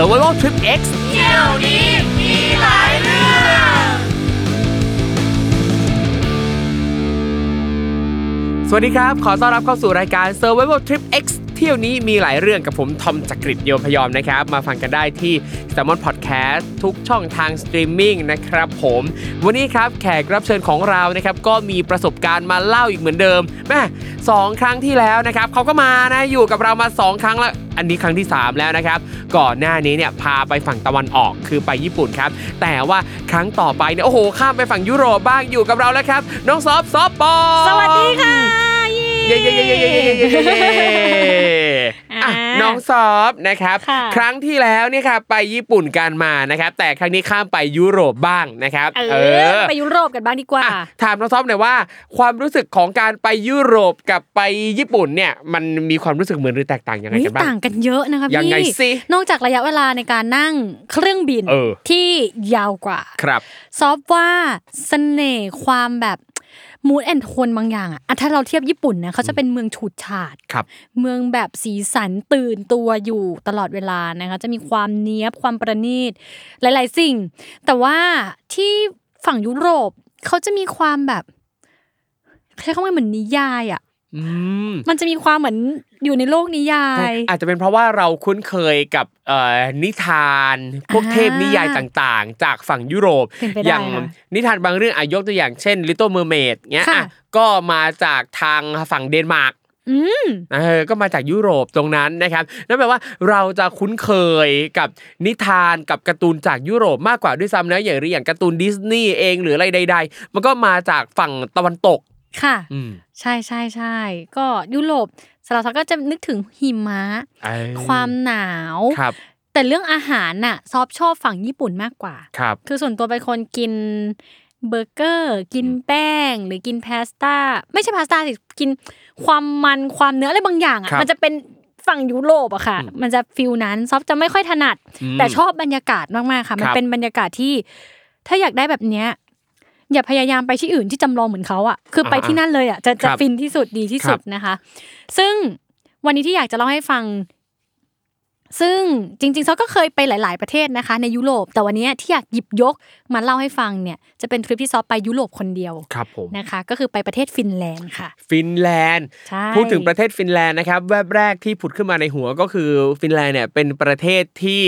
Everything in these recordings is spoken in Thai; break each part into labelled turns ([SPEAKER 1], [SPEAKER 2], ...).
[SPEAKER 1] Survival Trip X เที่ยวนี้มีหลายเรื่องสวัสดีครับ ขอต้อนรับเข้าสู่รายการ Survival Trip X เที่ยวนี้มีหลายเรื่องกับผมทอมจักรกฤตโยมพยอมนะครับ มาฟังกันได้ที่ Salmon Podcast ทุกช่องทางสตรีมมิ่งนะครับผม วันนี้ครับแขกรับเชิญของเรานะครับก็มีประสบการณ์มาเล่าอีกเหมือนเดิมแม่สองครั้งที่แล้วนะครับเขาก็มานะอยู่กับเรามา 2 ครั้งแล้วอันนี้ครั้งที่ 3 แล้วนะครับ ก่อนหน้านี้เนี่ยพาไปฝั่งตะวันออกคือไปญี่ปุ่นครับ แต่ว่าครั้งต่อไปเนี่ยโอ้โหข้ามไปฝั่งยุโรปบ้างอยู่กับเราแล้วครับ น้องซอฟซอฟปอ
[SPEAKER 2] สวัสดีค่ะ
[SPEAKER 1] เย้เย้เย้เย้เย้น้องซอฟนะครับ
[SPEAKER 2] ค
[SPEAKER 1] รั้งที่แล้วเนี่ยครับไปญี่ปุ่นกันมานะครับ แต่ครั้งนี้ข้ามไปยุโรปบ้างนะครับ
[SPEAKER 2] เออไปยุโรปกันบ้างดีกว่า
[SPEAKER 1] ถามน้องซอฟหน่อยว่า ความรู้สึกของการไปยุโรปกับไปญี่ปุ่นเนี่ยมันมีความรู้สึกเหมือนหรือแตกต่างยังไงกันบ้าง
[SPEAKER 2] ต่างกันเยอะนะคะพี่นอกจากระยะเวลาในการนั่งเครื่องบินที่ยาวกว่า
[SPEAKER 1] ครับ
[SPEAKER 2] ซอฟว่าเสน่ห์ความแบบ มูดแอนโทนบางอย่างอะอะถ้าเราเทียบญี่ปุ่นนะเขาจะเป็นเมืองฉูดฉาด
[SPEAKER 1] ครับ
[SPEAKER 2] เมืองแบบสีสันตื่นตัวอยู่ตลอดเวลานะคะจะมีความเนี้ยบความประณีตหลาย ๆ สิ่ง แต่ว่าที่ฝั่งยุโรปเขาจะมีความแบบใช้คำว่าเหมือนนิยายอะ
[SPEAKER 1] อืม
[SPEAKER 2] มันจะมีความเหมือน อยู่ในโลกนิยาย
[SPEAKER 1] อาจจะเป็นเพราะว่าเราคุ้นเคยกับเอ่อนิทาน พวก
[SPEAKER 2] อ่า
[SPEAKER 1] เทพนิยายต่างๆ จากฝั่งยุโรป
[SPEAKER 2] เป็นไปได้
[SPEAKER 1] อย่าง
[SPEAKER 2] ค่ะ
[SPEAKER 1] นิทานบางเรื่องอายกตัวอย่างเช่น Little Mermaid เงี้ย
[SPEAKER 2] ค่ะ
[SPEAKER 1] อะก็มาจากทางฝั่งเดนมาร์ก
[SPEAKER 2] อืม
[SPEAKER 1] เออก็มาจากยุโรปตรงนั้นนะครับนั่นแปลว่าเราจะคุ้นเคยกับนิทานกับการ์ตูนจากยุโรปมากกว่าด้วยซ้ำนะอย่างอย่างการ์ตูนดิสนีย์เองหรืออะไรใด ๆ มันก็มาจากฝั่งตะวันตก
[SPEAKER 2] ค่ะ
[SPEAKER 1] อืม
[SPEAKER 2] ใช่ใช่ใช่ก็ยุโรป สำหรับซอฟก็จะนึกถึงหิมะ
[SPEAKER 1] เอ้ย
[SPEAKER 2] ความหนาว
[SPEAKER 1] ครับ
[SPEAKER 2] แต่เรื่องอาหารน่ะซอฟชอบฝั่งญี่ปุ่นมากกว่า
[SPEAKER 1] ครับ
[SPEAKER 2] คือส่วนตัวเป็นคนกินเบอร์เกอร์ กินแป้ง หรือกินพาสต้า ไม่ใช่พาสต้าสิกินความมันความเนื้ออะไรบางอย่างอะ
[SPEAKER 1] ครับ
[SPEAKER 2] มันจะเป็นฝั่งยุโรปอะค่ะ
[SPEAKER 1] อืม
[SPEAKER 2] มันจะ feel นั้นซอฟจะไม่ค่อยถนัด
[SPEAKER 1] อืม
[SPEAKER 2] แต่ชอบบรรยากาศมากๆค่ะ มัน
[SPEAKER 1] ครับ
[SPEAKER 2] เป็นบรรยากาศที่ ถ้าอยากได้แบบเนี้ย อย่าพยายามไปที่อื่นที่จำลองเหมือนเขาอะคือไป
[SPEAKER 1] อ่า
[SPEAKER 2] ที่นั่นเลยอะจะจะ
[SPEAKER 1] ครับ
[SPEAKER 2] ฟินที่สุดดีที่สุด
[SPEAKER 1] ครับ
[SPEAKER 2] นะคะ ซึ่งวันนี้ที่อยากจะเล่าให้ฟัง ซึ่งจริงๆซอก็เคยไปหลาย ๆประเทศนะคะ ในยุโรป แต่วันนี้ที่อยากหยิบยกมาเล่าให้ฟังเนี่ยจะเป็นทริปที่ซอไปยุโรปคนเดียว
[SPEAKER 1] ครับผม
[SPEAKER 2] นะคะก็คือไปประเทศฟินแลนด์ค่ะ
[SPEAKER 1] ฟินแลนด์
[SPEAKER 2] ใช่
[SPEAKER 1] พูดถึงประเทศฟินแลนด์นะครับแวบแรกที่ผุดขึ้นมาในหัวก็คือฟินแลนด์เนี่ยเป็นประเทศที่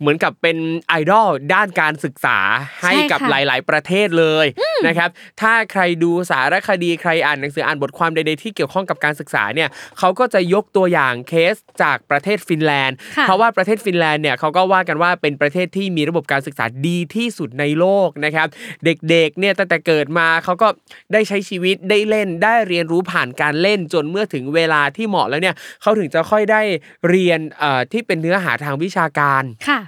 [SPEAKER 1] เหมือนกับเป็นไอดอลด้านการศึกษาให้กับหลาย ๆ ประเทศเลยนะครับถ้าใครดูสารคดีใครอ่านหนังสืออ่านบทความใดๆที่เกี่ยวข้องกับการศึกษาเนี่ยเขาก็จะยกตัวอย่างเคสจากประเทศฟินแลนด์
[SPEAKER 2] ค่ะ
[SPEAKER 1] เพราะว่าประเทศฟินแลนด์เนี่ยเขาก็ว่ากันว่าเป็นประเทศที่มีระบบการศึกษาดีที่สุดในโลกนะครับ เด็กๆเนี่ยตั้งแต่เกิดมาเขาก็ได้ใช้ชีวิตได้เล่นได้เรียนรู้ผ่านการเล่นจนเมื่อถึงเวลาที่เหมาะแล้วเนี่ยเขาถึงจะค่อยได้เรียนเอ่อที่เป็นเนื้อหาทางวิชาการ
[SPEAKER 2] ค่ะ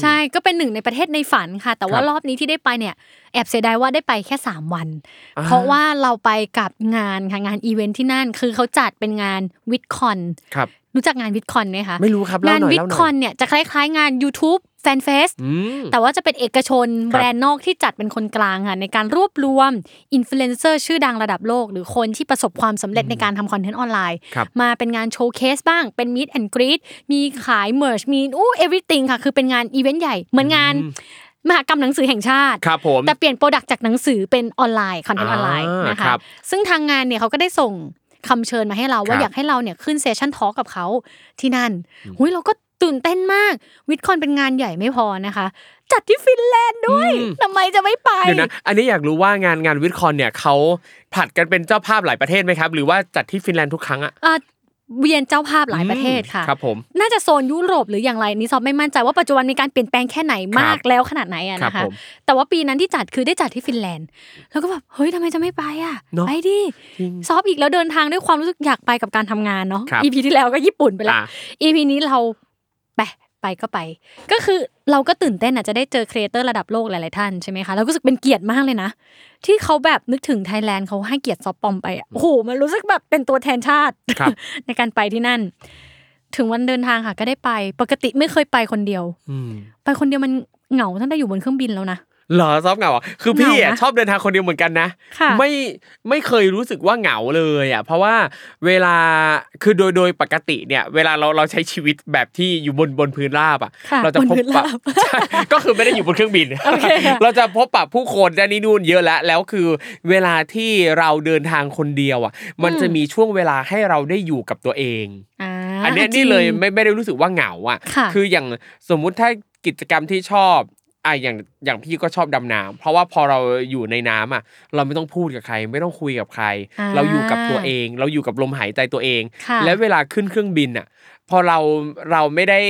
[SPEAKER 2] ใช่ก็เป็นหนึ่งในประเทศในฝันค่ะ แต่ว่า
[SPEAKER 1] ครับ
[SPEAKER 2] รอบนี้ที่ได้ไปเนี่ยแอบเสียดายว่าได้ไปแค่ 3 วัน
[SPEAKER 1] อ่า
[SPEAKER 2] เพราะว่าเราไปกับงานค่ะงานอีเวนท์ที่นั่นคือเขาจัดเป็นงานวิดคอน
[SPEAKER 1] ค รับ
[SPEAKER 2] รู้จักงานวิดคอนไหมคะ
[SPEAKER 1] ไม่รู้ครับเล่างา
[SPEAKER 2] น
[SPEAKER 1] หน่อย
[SPEAKER 2] วิด
[SPEAKER 1] เล่าห
[SPEAKER 2] ค
[SPEAKER 1] น่
[SPEAKER 2] อ
[SPEAKER 1] อย
[SPEAKER 2] นเนี่ยจะคล้ายๆ งาน YouTube แฟนเฟส
[SPEAKER 1] อืม
[SPEAKER 2] แต่ว่าจะเป็นเอกชน
[SPEAKER 1] ครับ
[SPEAKER 2] แบรนด์นอกที่จัดเป็นคนกลางค่ะในการรวบรวมอินฟลูเอนเซอร์ชื่อดังระดับโลก หรือคนที่ประสบความสำเร็จในการทำ content ออนไลน์
[SPEAKER 1] ครับ
[SPEAKER 2] มาเป็นงาน showcase บ้างเป็นมิ t แอนกรีดมีขาย merch มี everything ค่ะ คือเป็นงานอีเวนต์ใหญ่เหมือนงานมหากรรมหนังสือแห่งชาติ
[SPEAKER 1] ครับผม
[SPEAKER 2] แต่เปลี่ยน product จากหนังสือเป็นออนไลน์ content ออนไลน์
[SPEAKER 1] อะนะ
[SPEAKER 2] คะ
[SPEAKER 1] ครับ
[SPEAKER 2] ซึ่งทางงานเนี่ยเขาก็ได้ส่ง คำเชิญมาให้เราว่า
[SPEAKER 1] ครับ
[SPEAKER 2] อยากให้เราเนี่ยขึ้น session talkับเขาที่นั่นหูยเราก็ตื่นเต้นมาก VidCon เป็นงานใหญ่ไม่พอนะคะ จัดที่ฟินแลนด์ด้วยทำไมจะไม่ไป
[SPEAKER 1] เดี๋ยวนะอันนี้อยากรู้ว่างานงาน VidCon เนี่ยเขาผลัดกันเป็นเจ้าภาพหลายประเทศไหมครับ หรือว่าจัดที่ฟินแลนด์ทุกครั้งอะ
[SPEAKER 2] อะ เวียนเจ้าภาพหลายประเทศค่ะ
[SPEAKER 1] ครับผม
[SPEAKER 2] น่าจะโซนยุโรปหรืออย่างไรนี่ซอฟไม่มั่นใจว่าปัจจุบันมีการเปลี่ยนแปลงแค่ไหนมากแล้วขนาดไหนอะ
[SPEAKER 1] ครับ
[SPEAKER 2] นะคะ
[SPEAKER 1] ผม
[SPEAKER 2] แต่ว่าปีนั้นที่จัดคือได้จัดที่ฟินแลนด์ แล้วก็แบบเฮ้ยทำไมจะไม่ไปอะ
[SPEAKER 1] เนอะ
[SPEAKER 2] ไปดิซอฟอีกแล้วเดินทางด้วยความรู้สึกอยากไปกับการทำงานเนาะ
[SPEAKER 1] ครับ
[SPEAKER 2] EP ที่แล้วก็ญี่ปุ่นไปแล้ว
[SPEAKER 1] อะ
[SPEAKER 2] EP นี้เราไป ไปก็ไป ก็คือเราก็ตื่นเต้นอะจะได้เจอ creator ระดับโลกหลาย ๆ ท่านใช่ไหมคะแล้วก็รู้สึกเป็นเกียรติมากเลยนะ ที่เขาแบบนึกถึงไทยแลนด์เขาให้เกียรติซอฟปอมไปอะโอ้โหมันรู้สึกแบบเป็นตัวแทนชาติ
[SPEAKER 1] ครับ
[SPEAKER 2] ในการไปที่นั่น ถึงวันเดินทางค่ะก็ได้ไป ปกติไม่เคยไปคนเดียว
[SPEAKER 1] อืม
[SPEAKER 2] ไปคนเดียวมันเหงาตั้งแต่อยู่บนเครื่องบินแล้วนะ
[SPEAKER 1] เหรอซอฟเหงาอะคือพี่อะ
[SPEAKER 2] เหงานะ
[SPEAKER 1] ชอบเดินทางคนเดียวเหมือนกันนะ
[SPEAKER 2] ค่ะ
[SPEAKER 1] ไม่ไม่เคยรู้สึกว่าเหงาเลยอะเพราะว่าเวลาคือโดยโดยปกติเนี่ย เวลาเราเราใช้ชีวิตแบบที่อยู่บนบนพื้นราบอะ
[SPEAKER 2] ค่ะ
[SPEAKER 1] เราจะพบบ
[SPEAKER 2] นพื้น
[SPEAKER 1] ปะ
[SPEAKER 2] ราบ
[SPEAKER 1] ใช่ก็คือไม่ได้อยู่บนเครื่องบิน
[SPEAKER 2] โอเคค่ะ
[SPEAKER 1] เราจะพบปะผู้คนด้านนี้นู่นเยอะแล้วแล้วคือ เวลาที่เราเดินทางคนเดียวอะ มันจะมีช่วงเวลาให้เราได้อยู่กับตัวเอง
[SPEAKER 2] อ่า
[SPEAKER 1] อันเนี้ย
[SPEAKER 2] จริ
[SPEAKER 1] นี่
[SPEAKER 2] ง
[SPEAKER 1] เลยไม่ไม่ได้รู้สึกว่าเหงาอะ
[SPEAKER 2] ค่ะ
[SPEAKER 1] ออย่างสมมุติถ้ากิจกรรมที่ชอบ อะอย่างอย่างพี่ก็ชอบดำน้ำเพราะว่าพอเราอยู่ในน้ำอะ เราไม่ต้องพูดกับใคร ไม่ต้องคุยกับใคร
[SPEAKER 2] อ่า
[SPEAKER 1] เราอยู่กับตัวเอง เราอยู่กับลมหายใจตัวเอง
[SPEAKER 2] ค่ะ
[SPEAKER 1] และเวลาขึ้นเครื่องบินอะ พอเราเราไม่ได้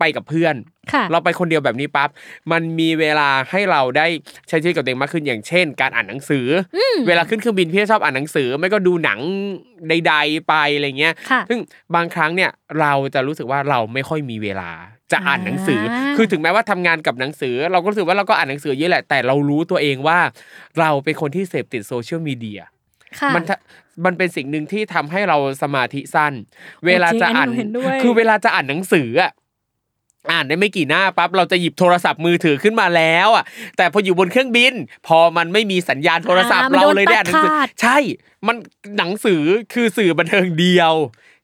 [SPEAKER 1] ไปกับเพื่อน
[SPEAKER 2] ค่ะ
[SPEAKER 1] เราไปคนเดียวแบบนี้ปั๊บ มันมีเวลาให้เราได้ใช้ชีวิตกับตัวเองมากขึ้นอย่างเช่น การอ่านหนังสืออเวลาขึ้นเครื่องบินพี่ชอบอ่านหนังสือ ไม่ก็ดูหนังใด ๆ ไปอะไรเงี้ย
[SPEAKER 2] ค่ะ
[SPEAKER 1] ซึ่งบางครั้งเนี่ยเราจะรู้สึกว่าเราไม่ค่อยมีเวลา จะอ่านหนังสือ
[SPEAKER 2] อ่า
[SPEAKER 1] คือถึงแม้ว่าทำงานกับหนังสือ เราก็รู้สึกว่าเราก็อ่านหนังสือเยอะแหละแต่เรารู้ตัวเองว่า เราเป็นคนที่เสพติดโซเชียลมีเดีย
[SPEAKER 2] ค่ะ
[SPEAKER 1] มันทะมันเป็นสิ่งหนึ่งที่ทำให้เราสมาธิสั้น เวลาจะอ่าน
[SPEAKER 2] จริงอันนี้หนูเห็นด้วย
[SPEAKER 1] คือเวลาจะอ่านหนังสืออะอ่านได้ไม่กี่หน้าปั๊บเราจะหยิบโทรศัพท์มือถือขึ้นมาแล้วอะแต่พออยู่บนเครื่องบิน พอมันไม่มีสัญญาณโทรศัพท์
[SPEAKER 2] อ่ามัน
[SPEAKER 1] เรา
[SPEAKER 2] โดน
[SPEAKER 1] เลยได้อ่านหนังสือ
[SPEAKER 2] ตัดขาด
[SPEAKER 1] ใช่ มันหนังสือคือสื่อบันเทิงเดียว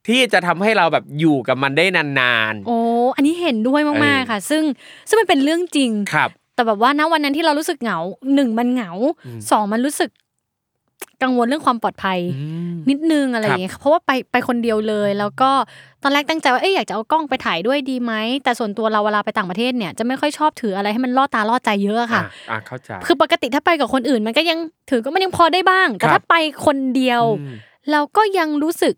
[SPEAKER 1] ที่จะทำให้เราแบบอยู่กับมันได้นาน
[SPEAKER 2] โอ้อันนี้เห็นด้วยมาก
[SPEAKER 1] เออ
[SPEAKER 2] ๆค่ะ ซึ่งซึ่งมันเป็นเรื่องจริง
[SPEAKER 1] ๆครับ
[SPEAKER 2] แต่แบบว่าณวันนั้นที่เรารู้สึกเหงาหนึ่งมันเหงาสองมันรู้สึกกังวลเรื่องความปลอดภัย นิดนึงอะไรอย่างเงี้ยเพราะว่าไปไปคนเดียวเลย แล้วก็ตอนแรกตั้งใจว่าเอ้ยอยากจะเอากล้องไปถ่ายด้วยดีไหมแต่ส่วนตัวเราเวลาไปต่างประเทศเนี่ยจะไม่ค่อยชอบถืออะไรให้มันล่อตาล่อใจเยอะค่ะ
[SPEAKER 1] อะอะเข้าใจ
[SPEAKER 2] คือปกติถ้าไปกับคนอื่น มันก็ยังถือก็มันยังพอได้บ้าง แต่
[SPEAKER 1] ครับ
[SPEAKER 2] ถ้าไปคนเดียว
[SPEAKER 1] อืม
[SPEAKER 2] เราก็ยังรู้สึก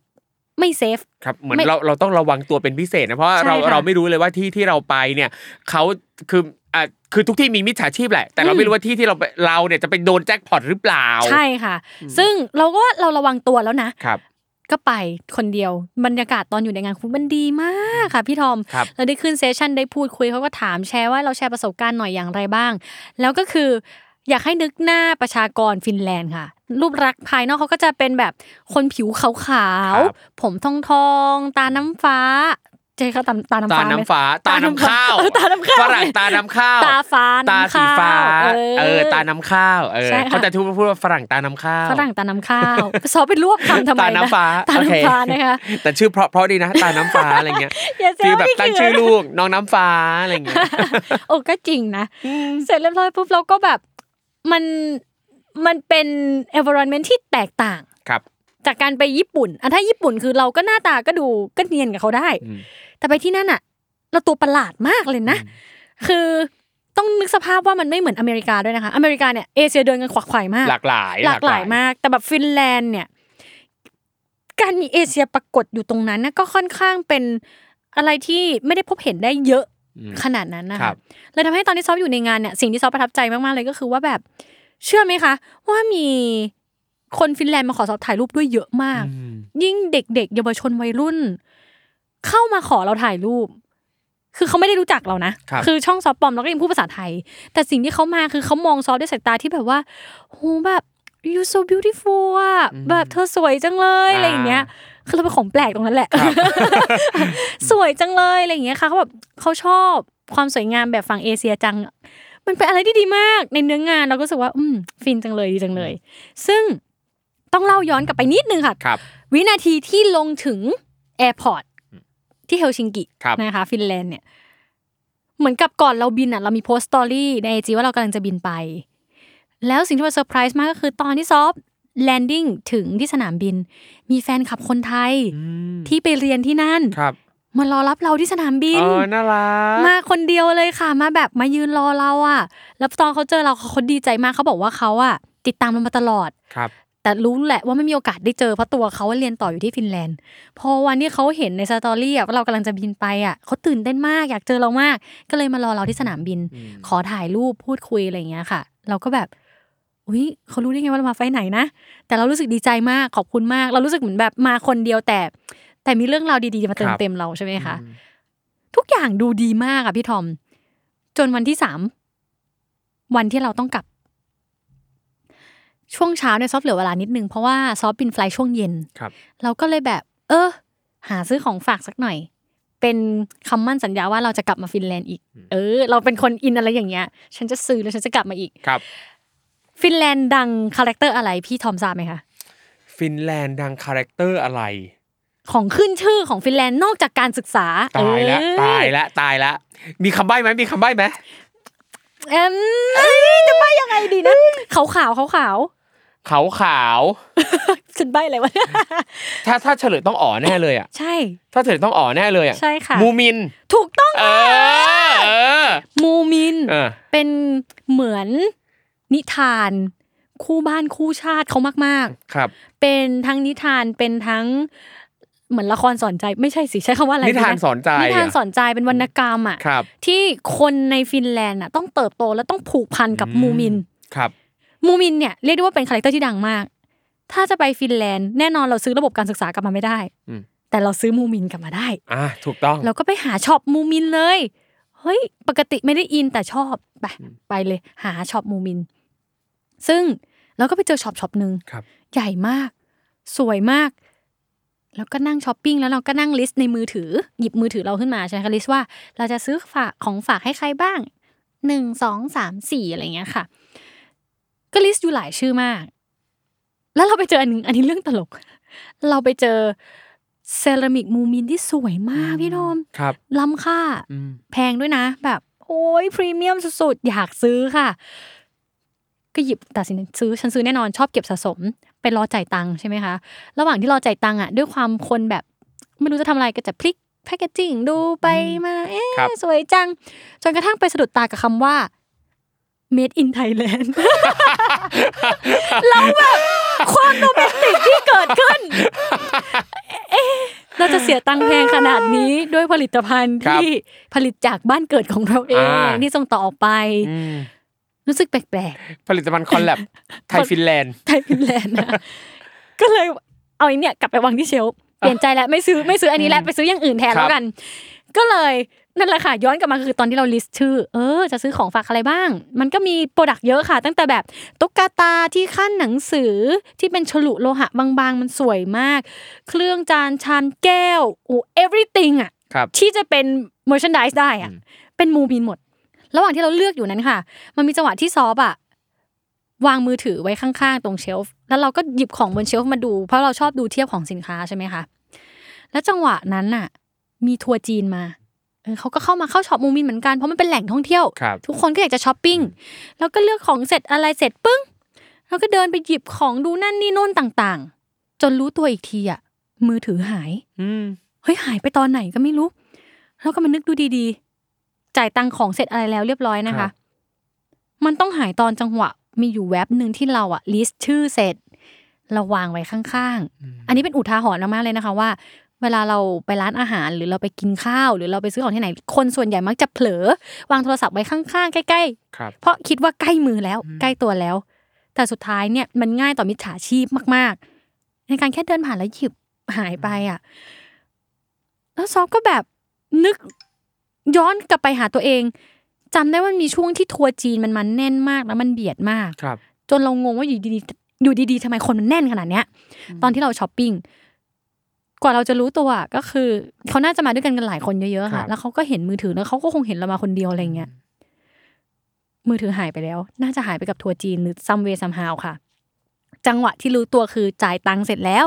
[SPEAKER 2] ไม่เซฟ
[SPEAKER 1] ครับเหมือน
[SPEAKER 2] ไม่
[SPEAKER 1] เราเราต้องระวังตัวเป็นพิเศษนะเพราะว่า
[SPEAKER 2] ใช่
[SPEAKER 1] เรา
[SPEAKER 2] ค่ะ
[SPEAKER 1] เราไม่รู้เลยว่าที่ที่เราไปเนี่ยเขาคืออะคือทุกที่มีมิจฉาชีพแหละ แต่เรา
[SPEAKER 2] อืม
[SPEAKER 1] ไม่รู้ว่าที่ที่เราไปเราเนี่ยจะไปโดนแจ็คพอตหรือเปล่า
[SPEAKER 2] ใช่ค่ะ ซึ่งเราก็ว่าเราระวังตัวแล้วนะ
[SPEAKER 1] ครับ
[SPEAKER 2] ก็ไปคนเดียวบรรยากาศตอนอยู่ในงานคุณมันดีมากค่ะพี่ทอม
[SPEAKER 1] ครับ
[SPEAKER 2] เราได้ขึ้นเซสชันได้พูดคุยเขาก็ถามแชร์ว่าเราแชร์ประสบการณ์หน่อยอย่างไรบ้าง แล้วก็คือ อยากให้นึกหน้าประชากรฟินแลนด์ค่ะ รูปลักษณ์ภายนอกเขาก็จะเป็นแบบคนผิวขาว
[SPEAKER 1] ครับ
[SPEAKER 2] ๆผมทองทองๆตาน้ำฟ้าใช่เขาตาตาน้ำ
[SPEAKER 1] ตา
[SPEAKER 2] ฟ้าไหม
[SPEAKER 1] น้ำฟ้าตาน้ำข้าว
[SPEAKER 2] เออตาน้ำข้าว
[SPEAKER 1] ฝรั่งตาน้ำข้าว
[SPEAKER 2] ตาฟ้า
[SPEAKER 1] ตา
[SPEAKER 2] น้ำ
[SPEAKER 1] สี
[SPEAKER 2] ข้าว
[SPEAKER 1] ฟ้า
[SPEAKER 2] เอ
[SPEAKER 1] เอ
[SPEAKER 2] อ
[SPEAKER 1] อตาน้ำข้าวเออ
[SPEAKER 2] ใช่ค่ะ
[SPEAKER 1] เขาจะพูดพูดว่าฝรั่งตาน้ำข้าว
[SPEAKER 2] ฝรั่งตาน้ำข้าวซอไปรวบคำทำไม
[SPEAKER 1] ตา
[SPEAKER 2] นะ
[SPEAKER 1] น้ำฟ้า
[SPEAKER 2] ตา
[SPEAKER 1] โอเค
[SPEAKER 2] น้ำฟ้านะคะ
[SPEAKER 1] แต่ชื่อเพราะเพราะดีนะตาน้ำฟ้าอะไรเงี้ย
[SPEAKER 2] อย่าแซ
[SPEAKER 1] ฟีล
[SPEAKER 2] ว
[SPEAKER 1] แบบ
[SPEAKER 2] พี่
[SPEAKER 1] ตั้ง
[SPEAKER 2] เขิ
[SPEAKER 1] ชื่อนลูกน้องน้ำฟ้าอะไรเงี้ย
[SPEAKER 2] โอ้ก็จริงนะเสร็จเรียบร้อยปุ๊บเราก็แบบ มันมันเป็น environment ที่แตกต่าง
[SPEAKER 1] ครับ
[SPEAKER 2] จากการไปญี่ปุ่นอะถ้าญี่ปุ่นคือเราก็หน้าตาก็ดูก็เนียนกับเขาได้
[SPEAKER 1] อืม
[SPEAKER 2] แต่ไปที่นั่นอะ เราตัวประหลาดมากเลยนะ คือต้องนึกสภาพว่ามันไม่เหมือนอเมริกาด้วยนะคะ อเมริกาเนี่ยเอเชียเดินกันขวักไขว่มาก
[SPEAKER 1] หลากหลาย
[SPEAKER 2] หลากหลายมาก แต่แบบฟินแลนด์เนี่ย การมีเอเชียปรากฏอยู่ตรงนั้นนะก็ค่อนข้างเป็นอะไรที่ไม่ได้พบเห็นได้เยอะ
[SPEAKER 1] อืม
[SPEAKER 2] ขนาดนั้นนะ
[SPEAKER 1] ครั
[SPEAKER 2] คะ
[SPEAKER 1] บ
[SPEAKER 2] เลยทำให้ตอนที่ซอฟอยู่ในงานเนี่ยสิ่งที่ซอฟประทับใจมากๆเลยก็คือว่าแบบ เชื่อไหมคะ ว่ามีคนฟินแลนด์มาขอซอฟถ่ายรูปด้วยเยอะมาก
[SPEAKER 1] อืม
[SPEAKER 2] ยิ่งเด็กๆเยาวชนวัยรุ่น เข้ามาขอเราถ่ายรูป คือเขาไม่ได้รู้จักเรานะครับอช่องซอฟปลอมเราก็ยังพูดภาษาไทย แต่สิ่งที่เขามาคือเขามองซอฟด้วยสายตาที่แบบว่าโหแบบ you so beautiful อะแบบเธอสวยจังเลยอะไรอย่างเงี้ย คือเราเป็นของแปลกตรงนั้นแหละ สวยจังเลยอะไรอย่างเงี้ยค่ะเขาแบบเขาชอบความสวยงามแบบฝั่งเอเชียจัง มันเป็นอะไรที่ดีมากในเนื้องานเราก็รู้สึกว่า อืมฟินจังเลยดีจังเลย ซึ่งต้องเล่าย้อนกลับไปนิดนึงค่ะ
[SPEAKER 1] ครับ
[SPEAKER 2] วินาทีที่ลงถึง airport ที่เฮลซิงกิ
[SPEAKER 1] ครับ
[SPEAKER 2] นะคะฟินแลนด์เนี่ยเหมือนกับก่อนเราบินอะเรามีโพสต์ story ใน IG ว่าเรากำลังจะบินไป แล้วสิ่งที่มันเซอร์ไพรส์มากก็คือตอนที่ซอฟ landing ถึงที่สนามบิน มีแฟนคลับคนไทยที่ไปเรียนที่นั่น
[SPEAKER 1] ครับ
[SPEAKER 2] มารอรับเราที่สนามบิน
[SPEAKER 1] เออน่ารัก
[SPEAKER 2] มาคนเดียวเลยค่ะ มาแบบมายืนรอเราอะ แล้วตอนเขาเจอเราเขาดีใจมากเขาบอกว่าเขาอะ ติดตามเรามาตลอด
[SPEAKER 1] ครับ
[SPEAKER 2] แต่รู้แหละว่าไม่มีโอกาสได้เจอเพราะตัวเขาเรียนต่ออยู่ที่ฟินแลนด์ พอวันที่เขาเห็นในสตอรี่อะว่าเรากำลังจะบินไปอะเขาตื่นเต้นมากอยากเจอเรามาก ก็เลยมารอเราที่สนามบิน ขอถ่ายรูปพูดคุยอะไรอย่างเงี้ยค่ะ เราก็แบบ อุ้ยเขารู้ได้ไงว่าเรามาไฟล์ไหนนะ แต่เรารู้สึกดีใจมากขอบคุณมาก เรารู้สึกเหมือนแบบมาคนเดียวแต่ แต่มีเรื่องราวดีๆมาเติ
[SPEAKER 1] ค
[SPEAKER 2] ม
[SPEAKER 1] รับ
[SPEAKER 2] เต็มเราใช่ไหมคะทุกอย่างดูดีมากอะพี่ทอม จนวันที่สามวันที่เราต้องกลับ ช่วงเช้าเนี่ยซอฟเหลือเวลานิดนึงเพราะว่าซอฟบิน flight ช่วงเย็น
[SPEAKER 1] ครับ
[SPEAKER 2] เราก็เลยแบบ เออ หาซื้อของฝากสักหน่อย เป็นคำมั่นสัญญาว่าเราจะกลับมาฟินแลนด์อีก เออ เราเป็นคนอินอะไรอย่างเงี้ย ฉันจะซื้อแล้วฉันจะกลับมาอีก
[SPEAKER 1] ครับ
[SPEAKER 2] ฟินแลนด์ดัง character อะไรพี่ทอมทราบไหมคะ
[SPEAKER 1] ฟินแลนด์ดัง character อะไร
[SPEAKER 2] ของขึ้นชื่อของฟินแลนด์นอกจากการศึกษา
[SPEAKER 1] ตายละ
[SPEAKER 2] เออ
[SPEAKER 1] ตายละตายละมีคำใบ้ไหมมีคำใบ้ไหม
[SPEAKER 2] เอ็มเอ้ยจะใบยังไงดีนะขาวขาวขาวขาว
[SPEAKER 1] ขาวขาว
[SPEAKER 2] ๆฉันใบอะไรวะเนี่ย
[SPEAKER 1] ๆถ้าถ้าเฉลยต้องอ๋อแน่เลยอะ
[SPEAKER 2] ใช่
[SPEAKER 1] ถ้าเฉลยต้องอ๋อแน่เลยอะ
[SPEAKER 2] ใช่ค่ะ
[SPEAKER 1] มูมิน
[SPEAKER 2] ถูกต้อง
[SPEAKER 1] เออเออ
[SPEAKER 2] มูมิน
[SPEAKER 1] เออ
[SPEAKER 2] เป็นเหมือน นิทานคู่บ้านคู่ชาติเขามาก
[SPEAKER 1] ครับ
[SPEAKER 2] ๆเป็นทั้งนิทานเป็นทั้งเหมือนละครสอนใจไม่ใช่สิใช้คำว่าอะไร
[SPEAKER 1] นิทาน
[SPEAKER 2] ดีะ
[SPEAKER 1] สอนใจ
[SPEAKER 2] นิทาน
[SPEAKER 1] อะ
[SPEAKER 2] สอนใจเป็นวรรณกรรมอะ
[SPEAKER 1] ครับ
[SPEAKER 2] ที่คนในฟินแลนด์อะต้องเติบโตและต้องผูกพันกับ
[SPEAKER 1] อืม
[SPEAKER 2] มูมิน
[SPEAKER 1] ครับ
[SPEAKER 2] มูมินเนี่ยเรียกได้ว่าเป็น character ที่ดังมาก ถ้าจะไปฟินแลนด์แน่นอนเราซื้อระบบการศึกษากลับมาไม่ได้
[SPEAKER 1] อืม
[SPEAKER 2] แต่เราซื้อมูมินกลับมาได้
[SPEAKER 1] อะถูกต้อง
[SPEAKER 2] เราก็ไปหา shop มูมินเลยเฮ้ยปกติไม่ได้อินแต่ชอบไปไปเลยหา shop มูมิน ซึ่งเราก็ไปเจอ shop shop หนึ่ง
[SPEAKER 1] ครับ
[SPEAKER 2] ใหญ่มาก สวยมาก แล้วก็นั่งช้อปปิ้งแล้วเราก็นั่ง list ในมือถือ หยิบมือถือเราขึ้นมาใช่ไหมคะ list ว่าเราจะซื้อฝากของฝากให้ใครบ้างหนึ่งสองสามสี่อะไรเงี้ยค่ะ ก็ list อยู่หลายชื่อมาก แล้วเราไปเจออันหนึงอันนี้เรื่องตลก เราไปเจอเซรามิกมูมินที่สวยมากพี่ทอม
[SPEAKER 1] ครับ
[SPEAKER 2] ล้ำค่า
[SPEAKER 1] อืม
[SPEAKER 2] แพงด้วยนะ แบบ โอ้ยพรีเมียมสุดๆ อยากซื้อค่ะ ก็หยิบตัดสินใจซื้อฉันซื้อแน่นอนชอบเก็บสะสมไปรอจ่ายตังค์ใช่ไหมคะระหว่างที่รอจ่ายตังค์อะด้วยความคนแบบไม่รู้จะทำอะไรก็จะพลิกแพคเกจิ้งดูไปมาเอ๊
[SPEAKER 1] ครับะ
[SPEAKER 2] สวยจัง จนกระทั่งไปสะดุดตากับคำว่า made in Thailand เราแบบความโรแมนติกที่เกิดขึ้น เอ๊ะเราจะเสียตังค์แพงขนาดนี้ด้วยผลิตภัณฑ์
[SPEAKER 1] ครับ
[SPEAKER 2] ที่ผลิตจากบ้านเกิดของเราเอง
[SPEAKER 1] อ่า
[SPEAKER 2] ที่ส่งต่อออกไป
[SPEAKER 1] อืม
[SPEAKER 2] รู้สึกแปลก
[SPEAKER 1] ผลิตภัณฑ์ collab ไทยฟินแลนด์
[SPEAKER 2] ๆไทยฟินแลนด์นะก็เลยเอาอันเนี้ยกลับไปวางที่ shelf เปลี่ยนใจแล้วไม่ซื้อไม่ซื้ออันนี้แล้วไปซื้ออย่างอื่นแทน
[SPEAKER 1] ครับ
[SPEAKER 2] แล้วกัน ก็เลยนั่นแหละค่ะย้อนกลับมาคือตอนที่เรา list ชื่อ เออ จะซื้อของฝากอะไรบ้าง มันก็มี product เยอะค่ะ ตั้งแต่แบบตุ๊กตาที่ขั้นหนังสือที่เป็นฉลุโลหะบางๆ มันสวยมาก เครื่องจานชามแก้วโอ้ everything อะ
[SPEAKER 1] ครับ
[SPEAKER 2] ที่จะเป็น merchandise ได้อะเป็นมูบินหมด ระหว่างที่เราเลือกอยู่นั้นค่ะ มันมีจังหวะที่ซอฟอะวางมือถือไว้ข้างๆ ตรงเชลฟ์แล้วเราก็หยิบของบนเชลฟ์มาดู เพราะเราชอบดูเทียบของสินค้าใช่ไหมคะแล้วจังหวะนั้นน่ะ มีทัวร์จีนมาเออเขาก็เข้ามาเข้าช็อปมูมินเหมือนกันเพราะมันเป็นแหล่งท่องเที่ยว
[SPEAKER 1] ครับ
[SPEAKER 2] ทุกคนก็อยากจะช้อปปิ้งแล้วก็เลือกของเสร็จอะไรเสร็จปึ้งแล้วก็เดินไปหยิบของดูนั่นนี่โน่นต่างๆ จนรู้ตัวอีกทีอะมือถือหาย
[SPEAKER 1] อืม
[SPEAKER 2] เฮ้ยหายไปตอนไหนก็ไม่รู้ แล้วก็มานึกดูดีๆ จ่ายตังของเสร็จอะไรแล้วเรียบร้อยนะ
[SPEAKER 1] ครั
[SPEAKER 2] คะ
[SPEAKER 1] บ
[SPEAKER 2] มันต้องหายตอนจังหวะ มีอยู่แว็บหนึ่งที่เราอะลิสต์ชื่อเสร็จเราวางไว้ข้างๆ อันนี้เป็นอุทาหรณ์มากๆเลยนะคะว่า เวลาเราไปร้านอาหารหรือเราไปกินข้าว หรือเราไปซื้อของที่ไหน คนส่วนใหญ่มักจะเผลอ วางโทรศัพท์ไว้ข้างๆ ใกล้
[SPEAKER 1] ครับ
[SPEAKER 2] ๆเพราะคิดว่าใกล้มือแล้ว ใกล้ตัวแล้ว แต่สุดท้ายเนี่ยมันง่ายต่อมิจฉาชีพมาก ๆ ในการแค่เดินผ่านแล้วหยิบหายไปอะ แล้วซอฟก็แบบนึก ย้อนกลับไปหาตัวเองจำได้ว่ามันมีช่วงที่ทัวร์จีนมันมันแน่นมากแล้วมันเบียดมาก
[SPEAKER 1] ครับ
[SPEAKER 2] จนเรางงว่าอยู่ดีๆอยู่ดีๆทำไมคนมันแน่นขนาดเนี้ย ตอนที่เราช้อปปิ้งกว่าเราจะรู้ตัวอะก็คือเขาน่าจะมาด้วยกันกันหลายคนเยอะๆ
[SPEAKER 1] ครั
[SPEAKER 2] ค่ะ
[SPEAKER 1] บ
[SPEAKER 2] แล้วเขาก็เห็นมือถือแล้วเขาก็คงเห็นเรามาคนเดียวอะไรเงี้ยมือถือหายไปแล้ว น่าจะหายไปกับทัวร์จีนหรือซัมเวซัมฮาวค่ะ จังหวะที่รู้ตัวคือจ่ายตังค์เสร็จแล้ว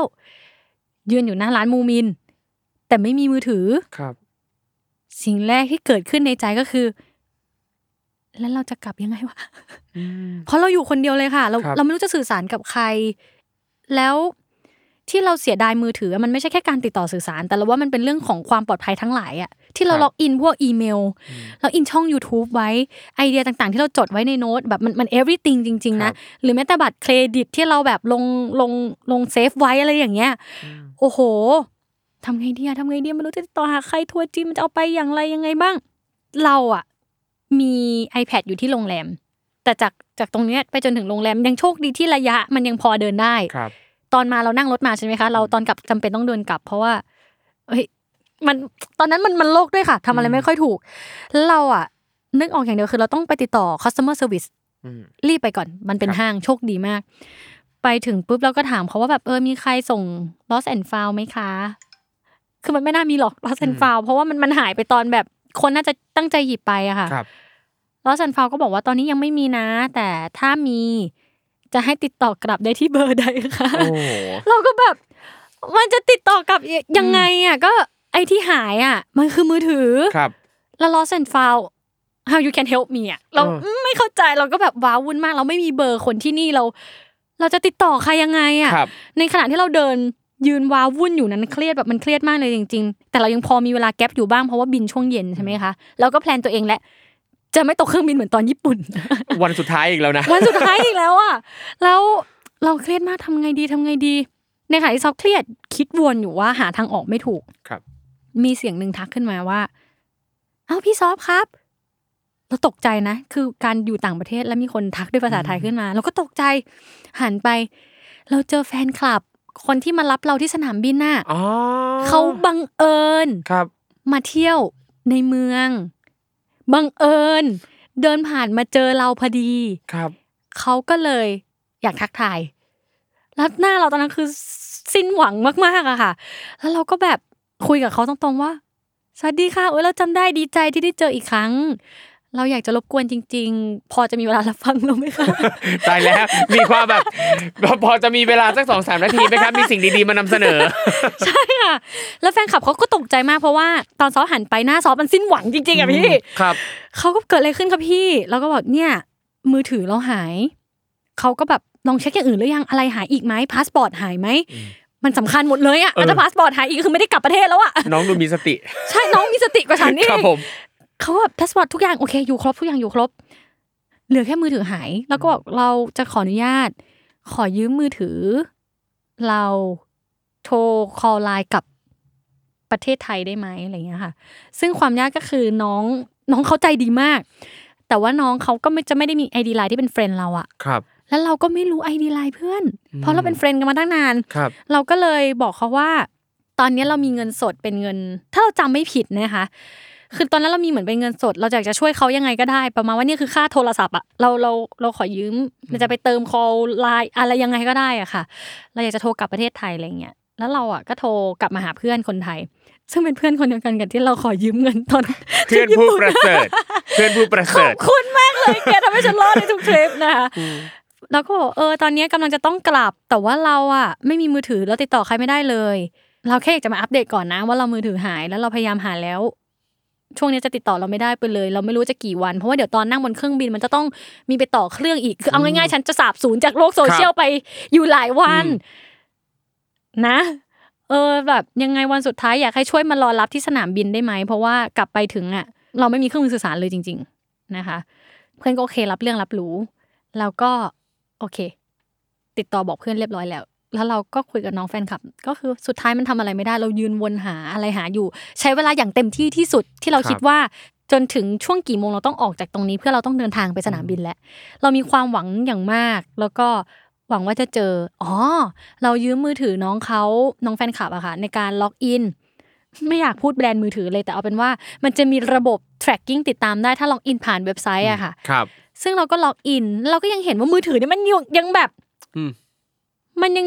[SPEAKER 2] ยืนอยู่หน้าร้านมูมิน แต่ไม่มีมือถือ
[SPEAKER 1] ครับ
[SPEAKER 2] สิ่งแรกที่เกิดขึ้นในใจก็คือ แล้วเราจะกลับยังไงวะเพราะเราอยู่คนเดียวเลยค่ะ เรา
[SPEAKER 1] ครับ
[SPEAKER 2] เราไม่รู้จะสื่อสารกับใคร แล้วที่เราเสียดายมือถือมันไม่ใช่แค่การติดต่อสื่อสาร แต่เราว่ามันเป็นเรื่องของความปลอดภัยทั้งหลายอะที่เรา log in พวกอีเมล log in ช่อง YouTube ไว้ไอเดียต่างๆ ที่เราจดไว้ในโน้ตแบบมันมัน everything จริง ๆ นะ หรือแม้แต่บัตรเครดิตที่เราแบบลงลงลง save ไว้อะไรอย่างเงี้ยโอ้โห ทำไงดีอะทำไงดีไม่รู้จะติดต่อหาใครทัวร์จีนมันจะเอาไปอย่างไรยังไงบ้าง เราอะมี iPad อยู่ที่โรงแรม แต่จากจากตรงเนี้ยไปจนถึงโรงแรมยังโชคดีที่ระยะมันยังพอเดินได้
[SPEAKER 1] ครับ
[SPEAKER 2] ตอนมาเรานั่งรถมาใช่ไหมคะ เราตอนกลับจำเป็นต้องเดินกลับ เพราะว่าเฮ้ยมันตอนนั้นมันมันโลกด้วยค่ะทำอะไรไม่ค่อยถูกแล้วเราอะนึกออกอย่างเดียวคือเราต้องไปติดต่อ customer service
[SPEAKER 1] อืม
[SPEAKER 2] รีบไปก่อน มันเป็น
[SPEAKER 1] ครับ
[SPEAKER 2] ห้างโชคดีมาก ไปถึงปุ๊บเราก็ถามเขาว่าแบบเออมีใครส่ง lost and found ไหมคะ คือมันไม่น่ามีหรอก lost and found เพราะว่ามันมันหายไปตอนแบบคนน่าจะตั้งใจหยิบไปอะค่ะ
[SPEAKER 1] ครับ
[SPEAKER 2] lost and found ก็บอกว่าตอนนี้ยังไม่มีนะ แต่ถ้ามีจะให้ติดต่อกลับได้ที่เบอร์ใดค่ะ
[SPEAKER 1] โอ้โห
[SPEAKER 2] เราก็แบบ มันจะติดต่อกลับยังไงอะก็ไอที่หายอะ มันคือมือถือ
[SPEAKER 1] ครับ
[SPEAKER 2] แล้ว lost and found how you can help me อะเรา
[SPEAKER 1] เออ
[SPEAKER 2] ไม่เข้าใจเราก็แบบว้าวุ่นมาก เราไม่มีเบอร์คนที่นี่เรา เราจะติดต่อใครยังไงอะ
[SPEAKER 1] ครับ
[SPEAKER 2] ในขณะที่เราเดิน ยืนว้าวุ่นอยู่นั้นเครียดแบบมันเครียดมากเลยจริง ๆ แต่เรายังพอมีเวลาแก๊ปอยู่บ้างเพราะว่าบินช่วงเย็นใช่ไหมคะเราก็แพลนตัวเองแหละจะไม่ตกเครื่องบินเหมือนตอนญี่ปุ่น
[SPEAKER 1] วันสุดท้ายอีกแล้วนะ
[SPEAKER 2] วันสุดท้ายอีกแล้วอะแล้วเราเครียดมากทำไงดีทำไงดี ในขณะที่ซอฟเครียดคิดวนอยู่ว่าหาทางออกไม่ถูก
[SPEAKER 1] ครับ
[SPEAKER 2] มีเสียงหนึ่งทักขึ้นมาว่า เอ้าพี่ซอฟครับ เราตกใจนะ คือการอยู่ต่างประเทศแล้วมีคนทักด้วยภาษาไทยขึ้นมา เราก็ตกใจหันไป เราเจอแฟนคลับ คนที่มารับเราที่สนามบินน่ะ
[SPEAKER 1] อ๋อ
[SPEAKER 2] เขาบังเอิญ
[SPEAKER 1] ครับ
[SPEAKER 2] มาเที่ยวในเมือง บังเอิญ เดินผ่านมาเจอเราพอดี
[SPEAKER 1] ครับ
[SPEAKER 2] เขาก็เลยอยากทักทายแล้วหน้าเราตอนนั้นคือสิ้นหวังมากๆอะค่ะ แล้วเราก็แบบคุยกับเขาตรงๆว่าสวัสดีค่ะโอ้ยเราจำได้ดีใจที่ได้เจออีกครั้ง เราอยากจะรบกวนจริง ๆ พอจะมีเวลารับฟังเราไหมคะ
[SPEAKER 1] ตายแล้วมีความแบบพอจะมีเวลาสักสองสามนาทีไหมครับมีสิ่งดีๆมานำเสนอ
[SPEAKER 2] ใช่ค่ะแล้วแฟนคลับเขาก็ตกใจมากเพราะว่าตอนซอฟหันไปหน้าซอฟมันสิ้นหวังจริงๆอะพี่
[SPEAKER 1] ครับ
[SPEAKER 2] เขาก็เกิดอะไรขึ้นครับพี่ แล้วก็บอกเนี่ย มือถือเราหายเขาก็แบบลองเช็คอย่างอื่นหรือยังอะไรหายอีกไหมพาสปอร์ตหายไหมมันสำคัญหมดเลยอะ
[SPEAKER 1] เออ
[SPEAKER 2] แต่ถ้าพาสปอร์ตหายอีกคือไม่ได้กลับประเทศแล้วอะ
[SPEAKER 1] น้องดูมีสติ
[SPEAKER 2] ใช่น้องมีสติกว่าฉันนี่
[SPEAKER 1] ครับผม
[SPEAKER 2] เขาแบบพาสปอร์ตทุกอย่างโอเคอยู่ครบทุกอย่างอยู่ครบ เหลือแค่มือถือหาย แล้วก็บอกเราจะขออนุญาต ขอยืมมือถือ เราโทร call LINE กับประเทศไทยได้ไหมอะไรเงี้ยค่ะ ซึ่งความยากก็คือน้องน้องเขาใจดีมาก แต่ว่าน้องเขาก็ไม่จะไม่ได้มี ID LINE ที่เป็น friend เราอะ
[SPEAKER 1] ครับ
[SPEAKER 2] แล้วเราก็ไม่รู้ ID LINE เพื่อน เพราะเราเป็น friend กันมาตั้งนาน
[SPEAKER 1] ครับ
[SPEAKER 2] เราก็เลยบอกเขาว่า ตอนนี้เรามีเงินสดเป็นเงิน ถ้าเราจำไม่ผิดนะคะ คือตอนนั้นเรามีเหมือนเป็นเงินสด เราอยากจะช่วยเขายังไงก็ได้ ประมาณว่านี่คือค่าโทรศัพท์อะเราเราเราขอยืมเราจะไปเติม call ไลน์อะไรยังไงก็ได้อะค่ะ เราอยากจะโทรกลับประเทศไทยอะไรเงี้ยแล้วเราอะก็โทรกลับมาหาเพื่อนคนไทย ซึ่งเป็นเพื่อนคนเดียวกันกับที่เราขอยืมเงินตอน
[SPEAKER 1] เพื่อนผู้ประเสริฐเพื่อนผู้ประ
[SPEAKER 2] ข
[SPEAKER 1] เสริ
[SPEAKER 2] อบ
[SPEAKER 1] ฐ
[SPEAKER 2] คุณมากเลยแกทำให้ฉันรอดในทุกทริปนะคะแล้วก็บอกเออตอนนี้กำลังจะต้องกลับแต่ว่าเราอะ ไม่มีมือถือแล้วติดต่อใครไม่ได้เลย เราแค่อยากจะมาอัปเดตก่อนนะ ว่าเรามือถือหายแล้วเราพยายามหาแล้ว ช่วงนี้จะติดต่อเราไม่ได้ไปเลย เราไม่รู้จะกี่วัน เพราะว่าเดี๋ยวตอนนั่งบนเครื่องบินมันจะต้องมีไปต่อเครื่องอีกคือเอาง่ายๆฉันจะสาบสูญจากโลกโซเชียลไปอยู่หลายวัน นะ เออแบบยังไงวันสุดท้ายอยากให้ช่วยมารอรับที่สนามบินได้ไหมเพราะว่ากลับไปถึงอะ เราไม่มีเครื่องมือสื่อสารเลยจริง ๆ นะคะ เพื่อนก็โอเครับเรื่องรับรู้ แล้วก็ โอเค ติดต่อบอกเพื่อนเรียบร้อยแล้ว แล้วเราก็คุยกับน้องแฟนคลับ ก็คือสุดท้ายมันทำอะไรไม่ได้ เรายืนวนหาอะไรหาอยู่ ใช้เวลาอย่างเต็มที่ที่สุดที่เรา
[SPEAKER 1] ครับ
[SPEAKER 2] คิดว่าจนถึงช่วงกี่โมงเราต้องออกจากตรงนี้เพื่อเราต้องเดินทางไปสนามบินแล้วเรามีความหวังอย่างมาก แล้วก็หวังว่าจะเจออ๋อเรายืมมือถือน้องเขาน้องแฟนคลับอะค่ะในการล็อกอินไม่อยากพูดแบรนด์มือถือเลยแต่เอาเป็นว่า มันจะมีระบบ tracking ติดตามได้ถ้าล็อกอินผ่านเว็บไซต์อะค่ะ
[SPEAKER 1] ครับ
[SPEAKER 2] ซึ่งเราก็ล็อกอินแล้วเราก็ยังเห็นว่ามือถือเนี่ยมันยังยังแบบ
[SPEAKER 1] อื ม
[SPEAKER 2] มันยัง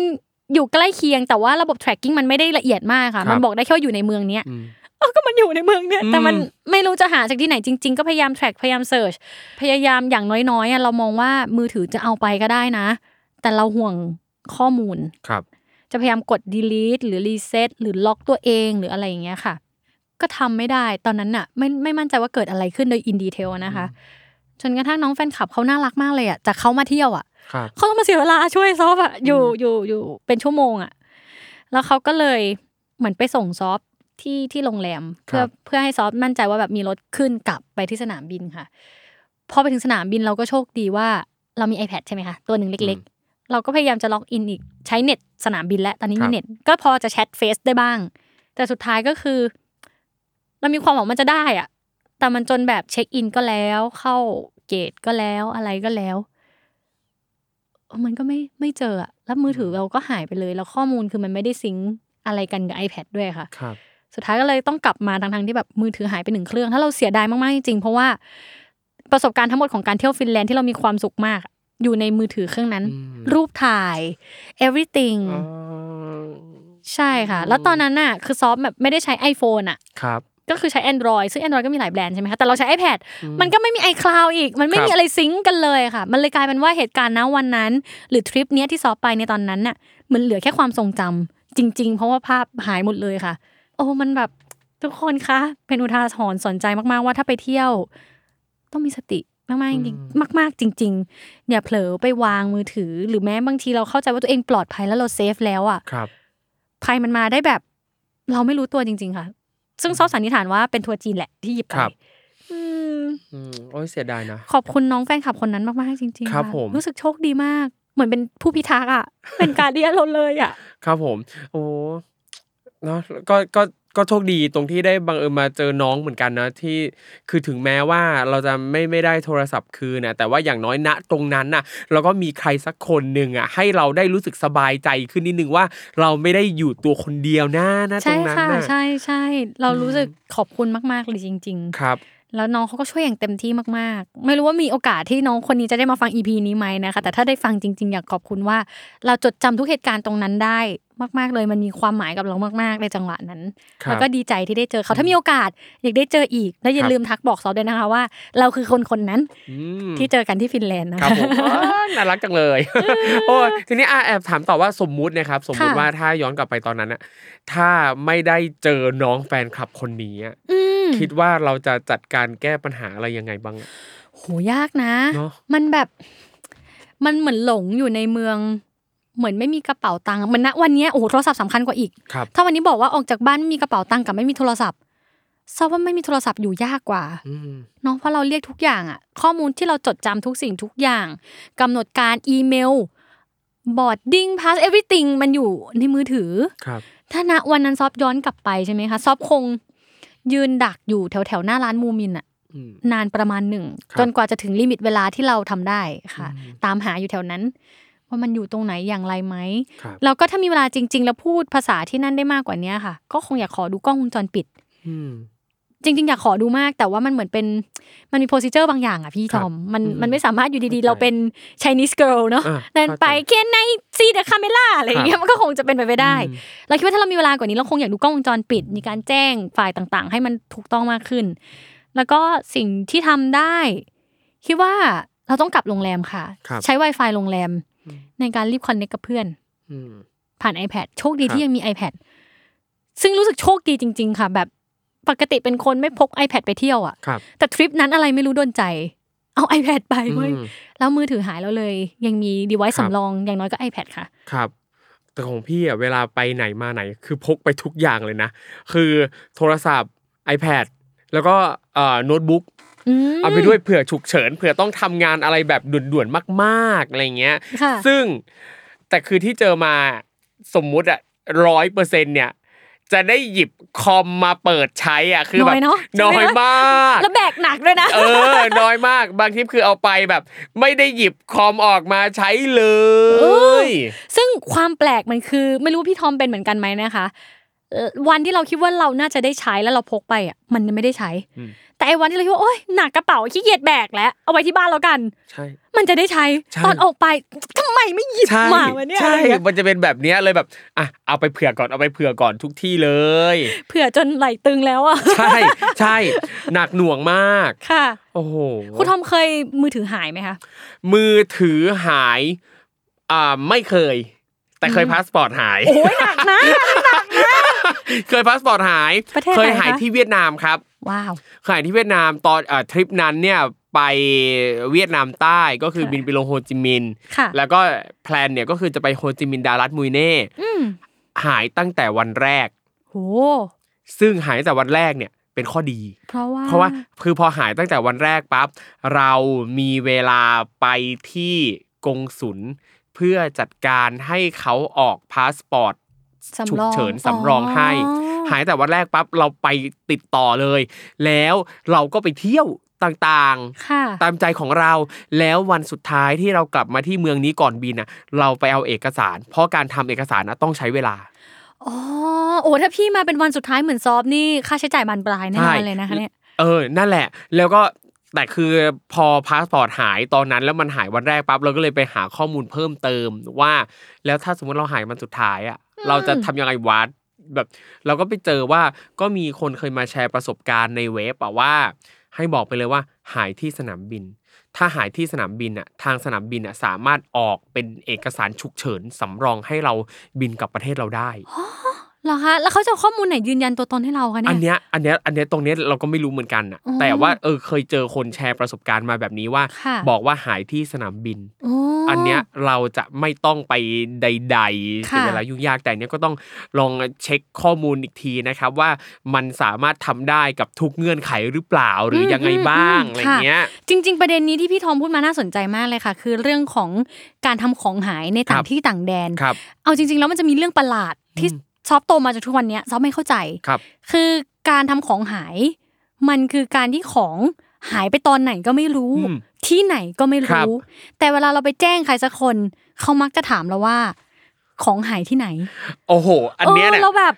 [SPEAKER 2] อยู่ใกล้เคียงแต่ว่าระบบ tracking มันไม่ได้ละเอียดมากค่ะ
[SPEAKER 1] ครับ
[SPEAKER 2] มันบอกได้แค่ว่าอยู่ในเมืองเนี้ย
[SPEAKER 1] อืม
[SPEAKER 2] เออก็มันอยู่ในเมืองเนี้ย
[SPEAKER 1] อืม
[SPEAKER 2] แต่มันไม่รู้จะหาจากที่ไหนจริง ๆ ก็พยายาม track พยายาม search พยายามอย่างน้อยๆอะเรามองว่ามือถือจะเอาไปก็ได้นะ แต่เราห่วงข้อมูล
[SPEAKER 1] ครับ
[SPEAKER 2] จะพยายามกด delete หรือ reset หรือล็อกตัวเองหรืออะไรอย่างเงี้ยค่ะ ก็ทำไม่ได้ตอนนั้นน่ะไม่ไม่มั่นใจว่าเกิดอะไรขึ้นโดยอินดีเทลนะคะ จนกระทั่งน้องแฟนคลับเขาน่ารักมากเลยอะจากเขามาเที่ยวอะ
[SPEAKER 1] ครับ
[SPEAKER 2] เขาต้องมาเสียเวลาช่วยซอฟอะอยู่อยู่อยู่เป็นชั่วโมงอะแล้วเขาก็เลยเหมือนไปส่งซอฟที่ที่โรงแรม เพื่อเพื่อให้ซอฟมั่นใจว่าแบบมีรถขึ้นกลับไปที่สนามบินค่ะพอไปถึงสนามบินเราก็โชคดีว่าเรามี iPad ใช่ไหมคะตัวหนึ่งเล็ก ๆ เราก็พยายามจะ log in อีกใช้เน็ตสนามบินแล้วตอนนี้
[SPEAKER 1] ครั
[SPEAKER 2] มี
[SPEAKER 1] บ
[SPEAKER 2] เน็ต ก็พอจะแชทเฟซได้บ้าง แต่สุดท้ายก็คือ เรามีความหวังมันจะได้อะ แต่มันจนแบบเช็คอินก็แล้ว เข้าเกตก็แล้วอะไรก็แล้ว มันก็ไม่ไม่เจออะแล้วมือถือเราก็หายไปเลย แล้วข้อมูลคือมันไม่ได้ซิงค์อะไรกันกับ iPad ด้วยค่ะ
[SPEAKER 1] ครับ
[SPEAKER 2] สุดท้ายก็เลยต้องกลับมาทั้งๆที่แบบมือถือหายไปหนึ่งเครื่อง ถ้าเราเสียดายมากๆจริงๆเพราะว่าประสบการณ์ทั้งหมดของการเที่ยวฟินแลนด์ที่เรามีความสุขมาก อยู่ในมือถือเครื่องนั้น
[SPEAKER 1] อืม
[SPEAKER 2] รูปถ่าย everything
[SPEAKER 1] อ๋อ
[SPEAKER 2] ใช่ค่ะ แล้วตอนนั้นน่ะ คือซอฟแบบไม่ได้ใช้ iPhone อะ
[SPEAKER 1] ครับ
[SPEAKER 2] ก็คือใช้ Android ซึ่ง Android ก็มีหลายแบรนด์ใช่ไหมคะแต่เราใช้ iPad มันก็ไม่มี iCloud อีก มันไม่
[SPEAKER 1] ครับ
[SPEAKER 2] มีอะไรซิงก์กันเลยค่ะ มันเลยกลายเป็นว่าเหตุการณ์ณวันนั้น หรือทริปเนี้ยที่ซอฟไปในตอนนั้นน่ะมันเหลือแค่ความทรงจำจริง ๆ เพราะว่าภาพหายหมดเลยค่ะ โอ้มันแบบทุกคนคะเป็นอุทาหรณ์สนใจมากๆว่าถ้าไปเที่ยว ต้องมีสติมากๆจริงๆมากๆจริง ๆ อย่าเผลอไปวางมือถือ หรือแม้บางทีเราเข้าใจว่าตัวเองปลอดภัยแล้วเราเซฟแล้วอะ
[SPEAKER 1] ครับ
[SPEAKER 2] ภัยมันมาได้แบบ เราไม่รู้ตัวจริง ๆ ค่ะ ซึ่งซอฟสันนิษฐานว่าเป็นทัวร์จีนแหละที่หยิบไป
[SPEAKER 1] ครับ
[SPEAKER 2] อืม
[SPEAKER 1] อืมโอ้ยเสียดายนะ
[SPEAKER 2] ขอบคุณน้องแฟนคลับคนนั้นมากๆจริงๆ
[SPEAKER 1] ครับะผม
[SPEAKER 2] รู้สึกโชคดีมาก เหมือนเป็นผู้พิทักษ์อะเป็นการเดียนเราเลยอะ
[SPEAKER 1] ครับผม โอ้เนาะก็ก็ ก็โชคดีตรงที่ได้บังเอิญมาเจอน้องเหมือนกันนะที่คือถึงแม้ว่าเราจะไม่ไม่ได้โทรศัพท์คืนนะแต่ว่าอย่างน้อยณตรงนั้นน่ะเราก็มีใครสักคนหนึ่งอะให้เราได้รู้สึกสบายใจขึ้นนิดนึงว่าเราไม่ได้อยู่ตัวคนเดียวนะนะตร
[SPEAKER 2] ใช่
[SPEAKER 1] งนั้น
[SPEAKER 2] ค่ะ
[SPEAKER 1] น่ะ
[SPEAKER 2] ใช่ใช่เรารู้สึกขอบคุณมากๆเลยจริง
[SPEAKER 1] ครับ
[SPEAKER 2] ๆ แล้วน้องเขาก็ช่วยอย่างเต็มที่มากๆ ไม่รู้ว่ามีโอกาสที่น้องคนนี้จะได้มาฟังอีพีนี้ไหมนะคะ แต่ถ้าได้ฟังจริง ๆ อยากขอบคุณว่า เราจดจำทุกเหตุการณ์ตรงนั้นได้มากๆเลย มันมีความหมายกับเรามากๆในจังหวะนั้น
[SPEAKER 1] ครับ
[SPEAKER 2] แล้วก็ดีใจที่ได้เจอเขาถ้ามีโอกาสอยากได้เจออีก และอย่า
[SPEAKER 1] ครับ
[SPEAKER 2] ลืมทักบอกซอฟด้วยนะคะว่า เราคือคนคนนั้น
[SPEAKER 1] อืม
[SPEAKER 2] ที่เจอกันที่ฟินแลนด์นะ
[SPEAKER 1] ครั
[SPEAKER 2] คะ
[SPEAKER 1] บผมอ้าวน่ารักจังเลยโอ้ยทีนี้อะแอบถามต่อว่าสมมุตินะครับสมมุติ
[SPEAKER 2] ค่ะ
[SPEAKER 1] ว่าถ้าย้อนกลับไปตอนนั้นอะถ้าไม่ได้เจอน้องแฟนคลับคนนี้อะ
[SPEAKER 2] อืม
[SPEAKER 1] คิดว่าเราจะจัดการแก้ปัญหาอะไรยังไงบ้างอะ
[SPEAKER 2] โหยากนะ
[SPEAKER 1] เนอะ
[SPEAKER 2] มันแบบ มันเหมือนหลงอยู่ในเมือง เหมือนไม่มีกระเป๋าตังค์เหมือนณวันเนี้ยโอ้โหโทรศัพท์สำคัญกว่าอีก
[SPEAKER 1] ครับ
[SPEAKER 2] ถ้าวันนี้บอกว่าออกจากบ้านไม่มีกระเป๋าตังค์กับไม่มีโทรศัพท์ทราบว่าไม่มีโทรศัพท์อยู่ยากกว่า
[SPEAKER 1] อืม
[SPEAKER 2] เนาะเพราะเราเรียกทุกอย่างอะข้อมูลที่เราจดจำทุกสิ่งทุกอย่างกำหนดการอีเมลบอร์ดดิ้งพาสเอฟ r y t h i n g มันอยู่ในมือถือ
[SPEAKER 1] ครับ
[SPEAKER 2] ถ้าณวันนั้นซอฟย้อนกลับไปใช่ไหมคะซอฟคง ยืนดักอยู่แถวแถวๆหน้าร้านมูมินอะ
[SPEAKER 1] อืม
[SPEAKER 2] นานประมาณหนึ่ง
[SPEAKER 1] ครับ
[SPEAKER 2] จนกว่าจะถึง limit เวลาที่เราทำได้ค่ะ
[SPEAKER 1] อืม
[SPEAKER 2] ตามหาอยู่แถวนั้น ว่ามันอยู่ตรงไหนอย่างไรไหม
[SPEAKER 1] ครับ
[SPEAKER 2] แล้วก็ถ้ามีเวลาจริง ๆ แล้วพูดภาษาที่นั่นได้มากกว่านี้ค่ะ ก็คงอยากขอดูกล้องวงจรปิด
[SPEAKER 1] อืม
[SPEAKER 2] จริง ๆ อยากขอดูมากแต่ว่ามันเหมือนเป็นมันมี procedure บางอย่างอะพี่ทอม
[SPEAKER 1] ครับ
[SPEAKER 2] มัน
[SPEAKER 1] อืม
[SPEAKER 2] มันไม่สามารถอยู่ดี
[SPEAKER 1] เข้าใจ
[SPEAKER 2] ๆเราเป็น Chinese girl เนาะ
[SPEAKER 1] อ่า
[SPEAKER 2] เดินไป
[SPEAKER 1] เข้าใจ
[SPEAKER 2] Can I see the camera อะไรอย่างเงี้ยมันก็คงจะเป็นไปไม่ได้
[SPEAKER 1] อืม
[SPEAKER 2] เราคิดว่าถ้าเรามีเวลากว่านี้เราคงอยากดูกล้องวงจรปิดมีการแจ้งฝ่ายต่างๆ ให้มันถูกต้องมากขึ้น แล้วก็สิ่งที่ทำได้ คิดว่าเราต้องกลับโรงแรมค่ะ
[SPEAKER 1] ครับ
[SPEAKER 2] ใช้ Wi-Fi โรงแรม ในการรีบคอนเน c t กับเพื่อน
[SPEAKER 1] อืม
[SPEAKER 2] ผ่าน iPad โชคดี
[SPEAKER 1] ครับ
[SPEAKER 2] ที่ยังมี iPad ซึ่งรู้สึกโชคดีจริง ๆ ค่ะ แบบ ปกติเป็นคนไม่พก iPad ไปเที่ยวอะ
[SPEAKER 1] ครับ
[SPEAKER 2] แต่ทริปนั้นอะไรไม่รู้โดนใจ เอา iPad ไปเว้ย
[SPEAKER 1] อืม
[SPEAKER 2] แล้วมือถือหายแล้วเลย ยังมี device
[SPEAKER 1] ครับ
[SPEAKER 2] สำรองอย่างน้อยก็ iPad ค่ะ
[SPEAKER 1] ครับแต่ของพี่อะเวลาไปไหนมาไหน คือพกไปทุกอย่างเลยนะ คือโทรศัพท์ iPad แล้วก็เอ่อโน้ตบุ๊ก
[SPEAKER 2] อืม
[SPEAKER 1] เอาไปด้วยเผื่อฉุกเฉินเผื่อต้องทำงานอะไรแบบด่วนๆมากๆอะไรเงี้ย
[SPEAKER 2] ค่ะ
[SPEAKER 1] ซึ่งแต่คือที่เจอมาสมมุติอะร้อยเปอร์เซ็นเนี่ย จะได้หยิบคอมมาเปิดใช้อะคือแบบ
[SPEAKER 2] น้อยเนอะ
[SPEAKER 1] น้อยมาก
[SPEAKER 2] แล้วแบกหนักด้วยนะ
[SPEAKER 1] เออ น้อยมากบางทีคือเอาไปแบบ ไม่ได้หยิบคอมออกมาใช้เล
[SPEAKER 2] เออ
[SPEAKER 1] ย
[SPEAKER 2] ซึ่งความแปลกมันคือ ไม่รู้ว่าพี่ทอมเป็นเหมือนกันไหมนะคะเอ่อวันที่เราคิดว่าเราน่าจะได้ใช้แล้วเราพกไปอะมันไม่ได้ใช้
[SPEAKER 1] อืม
[SPEAKER 2] แต่ไอ้วันที่เราคิดว่าโอ๊ยหนักกระเป๋าขี้เกียจแบกแล้วเอาไว้ที่บ้านแล้วกัน
[SPEAKER 1] ใช่
[SPEAKER 2] มันจะได้ใช้
[SPEAKER 1] ใช่
[SPEAKER 2] ตอนออกไปทำไมไม่หยิบ
[SPEAKER 1] ใช่
[SPEAKER 2] มาวะเนี่ย
[SPEAKER 1] ใช่
[SPEAKER 2] อะไรเงี้ย
[SPEAKER 1] มันจะเป็นแบบเนี้ยเลยแบบอะเอาไปเผื่อก่อนเอาไปเผื่อก่อนทุกที่เลย
[SPEAKER 2] เผื่อจนไหล่ตึงแล้วอะ
[SPEAKER 1] ใช่ใช่หนักหน่วงมาก
[SPEAKER 2] ค่ะ
[SPEAKER 1] โอ้โห
[SPEAKER 2] คุณทอมเคยมือถือหายไหมคะ
[SPEAKER 1] มือถือหายอ่าไม่เคย แต่เคยพาสปอร์ตหาย
[SPEAKER 2] โอ้ยหนักนะ
[SPEAKER 1] เคยพาสปอร์ตหาย
[SPEAKER 2] ประเทศไหน
[SPEAKER 1] เคยหาย
[SPEAKER 2] คะ
[SPEAKER 1] ที่เวียดนามครับ
[SPEAKER 2] ว้าว
[SPEAKER 1] เคยหายที่เวียดนามตอนเอ่อทริปนั้นเนี่ยไปเวียดนามใต้ก็คือ
[SPEAKER 2] ค่ะ
[SPEAKER 1] บินไปลงโฮจิมินห์
[SPEAKER 2] ค่ะ
[SPEAKER 1] แล้วก็ plan เนี่ยก็คือจะไปโฮจิมินห์ดาลัดมุยเน่
[SPEAKER 2] อืม
[SPEAKER 1] หายตั้งแต่วันแรก
[SPEAKER 2] โห
[SPEAKER 1] ซึ่งหายตั้งแต่วันแรกเนี่ยเป็นข้อดี
[SPEAKER 2] เพราะว่า
[SPEAKER 1] เพราะว่าคือพอหายตั้งแต่วันแรกปั๊บเรามีเวลาไปที่กงสุลเพื่อจัดการให้เขาออกพาสปอร์ต
[SPEAKER 2] สำรอง
[SPEAKER 1] ฉุกเฉินสำรองให้
[SPEAKER 2] อ๋อ
[SPEAKER 1] หายแต่วันแรกปั๊บเราไปติดต่อเลย แล้วเราก็ไปเที่ยวต่าง
[SPEAKER 2] ค่ะ
[SPEAKER 1] ๆตามใจของเรา แล้ววันสุดท้ายที่เรากลับมาที่เมืองนี้ก่อนบินน่ะ เราไปเอาเอกสาร เพราะการทำเอกสารนะต้องใช้เวลา
[SPEAKER 2] อ๋อโอ้ถ้าพี่มาเป็นวันสุดท้ายเหมือนซอฟนี่ค่าใช้จ่ายบานปลายแน่นอนเลยนะคะเนี่ย
[SPEAKER 1] เออ นั่นแหละ แล้วก็แต่คือพอพาสปอร์ตหายตอนนั้นแล้วมันหายวันแรกปั๊บเราก็เลยไปหาข้อมูลเพิ่มเติมว่า แล้วถ้าสมมติเราหายวันสุดท้ายอะเราจะทำยังไงวัด แบบ เราก็ไปเจอว่าก็มีคนเคยมาแชร์ประสบการณ์ในเว็บอะว่า ให้บอกไปเลยว่าหายที่สนามบิน ถ้าหายที่สนามบินอะทางสนามบินอะสามารถออกเป็นเอกสารฉุกเฉินสำรองให้เราบินกลับประเทศเราได้
[SPEAKER 2] หรอคะแล้วเขาจะเอาข้อมูลไหนยืนยันตัวตนให้เราคะเนี่ย
[SPEAKER 1] อันเนี้ยอันเนี้ยอันเนี้ยตรงเนี้ยเราก็ไม่รู้เหมือนกันอะ
[SPEAKER 2] อ๋อ
[SPEAKER 1] แต่ว่าเออเคยเจอคนแชร์ประสบการณ์มาแบบนี้ว่า
[SPEAKER 2] ค่ะ
[SPEAKER 1] บอกว่าหายที่สนามบิน
[SPEAKER 2] โอ้
[SPEAKER 1] อันเนี้ยเราจะไม่ต้องไปใดๆเสีย
[SPEAKER 2] ค่ะ
[SPEAKER 1] เวลายุ่งยากแต่อันเนี้ยก็ต้องลองเช็คข้อมูลอีกทีนะครับว่ามันสามารถทำได้กับทุกเงื่อนไขหรือเปล่าหรือยังไงบ้างอะไรเงี้ย
[SPEAKER 2] จริง ๆ ประเด็นนี้ที่พี่ทอมพูดมาน่าสนใจมากเลยค่ะ คือเรื่องของการทำของหายในต่า
[SPEAKER 1] ครั
[SPEAKER 2] ง
[SPEAKER 1] บ
[SPEAKER 2] ที่ต่างแดน
[SPEAKER 1] ครับ
[SPEAKER 2] เอาจริง ๆ แล้วมันจะมีเรื่องประหลาดที่
[SPEAKER 1] อืม
[SPEAKER 2] ซอฟโตมาจนทุกวันเนี้ยซอฟไม่เข้าใจ
[SPEAKER 1] ครับ
[SPEAKER 2] คือการทำของหาย มันคือการที่ของหายไปตอนไหนก็ไม่รู้
[SPEAKER 1] อืม
[SPEAKER 2] ที่ไหนก็ไม่
[SPEAKER 1] ครับ
[SPEAKER 2] รู้ แต่เวลาเราไปแจ้งใครสักคนเขามักจะถามเราว่า ของหายที่ไหน
[SPEAKER 1] โอ้โห อันเนี้ย
[SPEAKER 2] เอ
[SPEAKER 1] เนี่
[SPEAKER 2] อยเราแบบ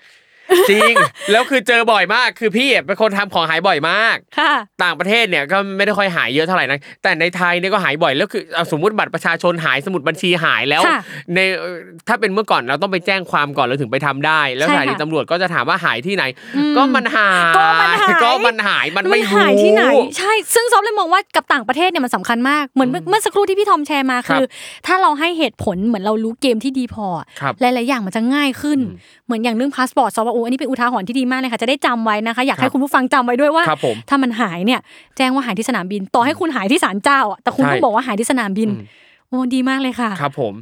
[SPEAKER 1] จริงแล้วคือเจอบ่อยมากคือพี่อะเป็นคนทำของหายบ่อยมาก
[SPEAKER 2] ค่ะ
[SPEAKER 1] ต่างประเทศเนี่ยก็ไม่ได้ค่อยหายเยอะเท่าไหร่นะแต่ในไทยเนี่ยก็หายบ่อยแล้วคือเอาสมมติบัตรประชาชนหายสมุดบัญชีหายแล้ว
[SPEAKER 2] ค่ะ
[SPEAKER 1] ในเอ่อถ้าเป็นเมื่อก่อนเราต้องไปแจ้งความก่อนเราถึงไปทำได้ แล้ว
[SPEAKER 2] ใช่
[SPEAKER 1] สถานี
[SPEAKER 2] ค่ะ
[SPEAKER 1] ตำรวจก็จะถามว่าหายที่ไหน
[SPEAKER 2] อืม
[SPEAKER 1] ก็มันหาย
[SPEAKER 2] ก็มันหาย
[SPEAKER 1] ก็มันหายมัน
[SPEAKER 2] มัน
[SPEAKER 1] ไม่รู้
[SPEAKER 2] หายที่ไหน ใช่ซึ่งซอฟเลยมองว่ากับต่างประเทศเนี่ยมันสำคัญมากเหมือนเมื่อเมื่อสักครู่ที่พี่ทอมแชร์มา
[SPEAKER 1] ครับ
[SPEAKER 2] คือ ถ้าเราให้เหตุผลเหมือนเรารู้เกมที่ดีพอ
[SPEAKER 1] ครับ
[SPEAKER 2] หลายๆอย่างมันจะง่ายขึ้น
[SPEAKER 1] อืม
[SPEAKER 2] เหมือนอย่างเรื่องพาสปอร์ตซอฟว่าโอ้อันนี้เป็นอุทาหรณ์ที่ดีมากเลยค่ะจะได้จำไว้นะคะ อยากให้ครั
[SPEAKER 1] บ
[SPEAKER 2] คุณผู้ฟังจำไว้ด้วยว่า
[SPEAKER 1] ครับผม
[SPEAKER 2] ถ้ามันหายเนี่ย แจ้งว่าหายที่สนามบิน ต่อให้คุณหายที่ศาลเจ้าอะแต่คุณ
[SPEAKER 1] ใช่
[SPEAKER 2] ต้องบอกว่าหายที่สนามบิน
[SPEAKER 1] อืม
[SPEAKER 2] โอ้ดีมากเลยค่ะ
[SPEAKER 1] ครับผม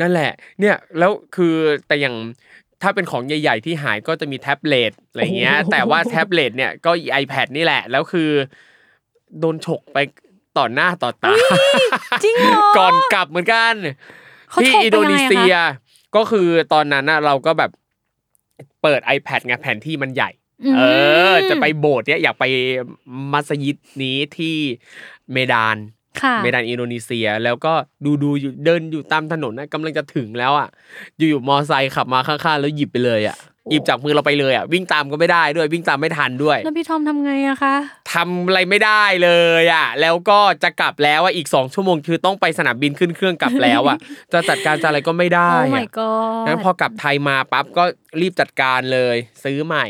[SPEAKER 1] นั่นแหละ เนี่ยแล้วคือแต่อย่างถ้าเป็นของใหญ่ ๆ ที่หายก็จะมีแท็บเล็ตอะไรเงี้ย
[SPEAKER 2] โอ้โห
[SPEAKER 1] แต่ว่าแท็บเล็ตเนี่ยก็ iPad นี่แหละ แล้วคือ โดนฉกไปต่อหน้าต่อตา
[SPEAKER 2] จริงเหรอ
[SPEAKER 1] ก่อนกลับเหมือนกัน
[SPEAKER 2] เขา
[SPEAKER 1] ที่
[SPEAKER 2] ฉกไป
[SPEAKER 1] อินโดนีเซีย
[SPEAKER 2] ยังไงอะ
[SPEAKER 1] ก็คือตอนนั้นน่ะเราก็แบบ เปิด iPad ไงแผนที่มันใหญ่
[SPEAKER 2] ม
[SPEAKER 1] เออ จะไปโบสถ์เนี่ยอยากไปมัสยิดนี้ที่เมดาน
[SPEAKER 2] ค่ะ
[SPEAKER 1] เมดานอินโดนีเซียแล้วก็ดูดูอยู่เดินอยู่ตามถนนนะกำลังจะถึงแล้วอะอยู่ๆมอไซค์ขับมาข้างๆแล้วหยิบไปเลยอะ หยิบจากมือเราไปเลยอะวิ่งตามก็ไม่ได้ด้วยวิ่งตามไม่ทันด้วย
[SPEAKER 2] แล้วพี่ทอมทำไงอะคะ
[SPEAKER 1] ทำอะไรไม่ได้เลยอะแล้วก็จะกลับแล้วอะอีกสองชั่วโมงคือต้องไปสนามบินขึ้นเครื่องกลับแล้วอะจะจัดการจะอะไรก็ไม่ได้
[SPEAKER 2] โอ้
[SPEAKER 1] อะ
[SPEAKER 2] my god
[SPEAKER 1] งั้นพอกลับไทยมาปั๊บก็รีบจัดการเลย ซื้อใหม่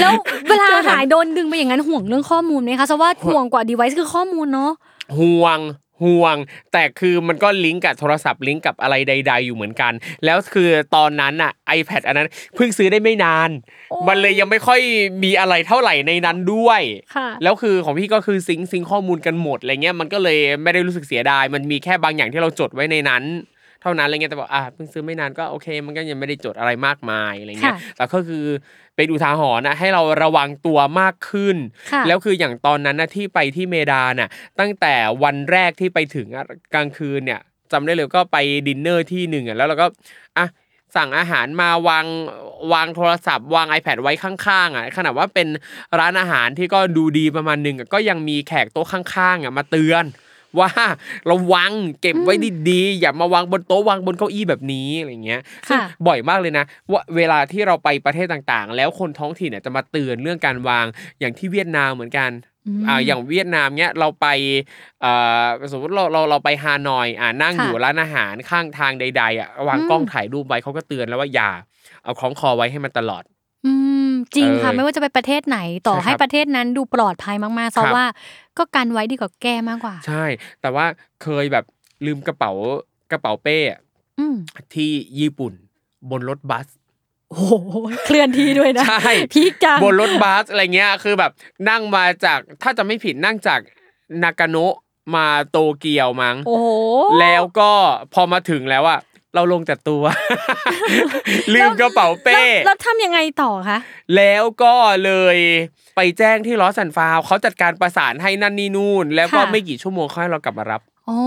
[SPEAKER 2] แล้วเวลาหายโดนดึงไปอย่างนั้นห่วงเรื่องข้อมูลไหมคะเพราะว่าห่วงกว่า device คือข้อมูลเนาะ
[SPEAKER 1] ห่วง ห่วง แต่คือมันก็ลิงก์กับโทรศัพท์ลิงก์กับอะไรใด ๆ อยู่เหมือนกัน แล้วคือตอนนั้นอะ iPad อันนั้นเพิ่งซื้อได้ไม่นาน
[SPEAKER 2] โอ้
[SPEAKER 1] มันเลยยังไม่ค่อยมีอะไรเท่าไหร่ในนั้นด้วย
[SPEAKER 2] ค่ะ
[SPEAKER 1] แล้วคือของพี่ก็คือซิงค์ซิงค์ข้อมูลกันหมดอะไรเงี้ยมันก็เลยไม่ได้รู้สึกเสียดาย มันมีแค่บางอย่างที่เราจดไว้ในนั้น เท่านั้นอะไรเงี้ยแต่บอกอะเพิ่งซื้อไม่นานก็โอเค มันก็ยังไม่ได้จดอะไรมากมายอะไรเงี้ย
[SPEAKER 2] ค่ะ
[SPEAKER 1] แต่ก็คือเป็นอุทาหรณ์นะให้เราระวังตัวมากขึ้น
[SPEAKER 2] ค่ะ
[SPEAKER 1] แล้วคืออย่างตอนนั้นนะที่ไปที่เมดานน่ะตั้งแต่วันแรกที่ไปถึงอะกลางคืนเนี่ยจำได้เลยก็ไปดินเนอร์ที่หนึ่งอะแล้วเราก็อะสั่งอาหารมาวางวางโทรศัพท์วาง iPad ไว้ข้างๆอะขนาดว่าเป็นร้านอาหารที่ก็ดูดีประมาณหนึ่งอะก็ยังมีแขกโต๊ะข้างๆอะมาเตือน ว่าระวังเก็บไว้ดีๆอย่ามาวางบนโต๊ะวางบนเก้าอี้แบบนี้อะไรเงี้ยซึ่ง
[SPEAKER 2] ค่ะ
[SPEAKER 1] บ่อยมากเลยนะว่าเวลาที่เราไปประเทศต่างๆ แล้วคนท้องถิ่นเนี่ยจะมาเตือนเรื่องการวางอย่างที่เวียดนามเหมือนกัน
[SPEAKER 2] ม
[SPEAKER 1] อ่าอย่างเวียดนามเนี้ยเราไปเอ่อสมมติเราเราเราไปฮานอยอ่านั่ง
[SPEAKER 2] ค่ะ
[SPEAKER 1] อยู่ร้านอาหารข้างทางใด ๆอะวาง
[SPEAKER 2] อืม
[SPEAKER 1] กล้องถ่ายรูปไว้เขาก็เตือนแล้วว่าอย่าเอาคล้องคอไว้ให้มันตลอด
[SPEAKER 2] อืมจริงค่ะ
[SPEAKER 1] เออ
[SPEAKER 2] ไม่ว่าจะไปประเทศไหนต่อ
[SPEAKER 1] ใช่ครับ
[SPEAKER 2] ให้ประเทศนั้นดูปลอดภัยมากๆเพราะ
[SPEAKER 1] ครับ
[SPEAKER 2] ว่า ก็กันไว้ดีกว่าแก้มากกว่า
[SPEAKER 1] ใช่ แต่ว่าเคยแบบลืมกระเป๋ากระเป๋าเป้อะ
[SPEAKER 2] อืม
[SPEAKER 1] ที่ญี่ปุ่น บนรถบัส
[SPEAKER 2] โอ้โหเคลื่อนที่ด้วยนะ
[SPEAKER 1] ใช่
[SPEAKER 2] พีคจัง
[SPEAKER 1] บนรถบัสอะไรเงี้ย คือแบบนั่งมาจากถ้าจะไม่ผิดนั่งจากนากาโนะมาโตเกียวมั้ง
[SPEAKER 2] โอ้โห
[SPEAKER 1] แล้วก็พอมาถึงแล้วอะ เราลงแต่ตัว ลืมกระเป๋าเป้
[SPEAKER 2] แล้วแล้วทำยังไงต่อคะ
[SPEAKER 1] แล้วก็เลยไปแจ้งที่ลอสแอนฟาวเขาจัดการประสานให้นั่นนี่นู่น แล้วก็
[SPEAKER 2] ค่ะ
[SPEAKER 1] ไม่กี่ชั่วโมงเขาให้เรากลับมารับ
[SPEAKER 2] โอ้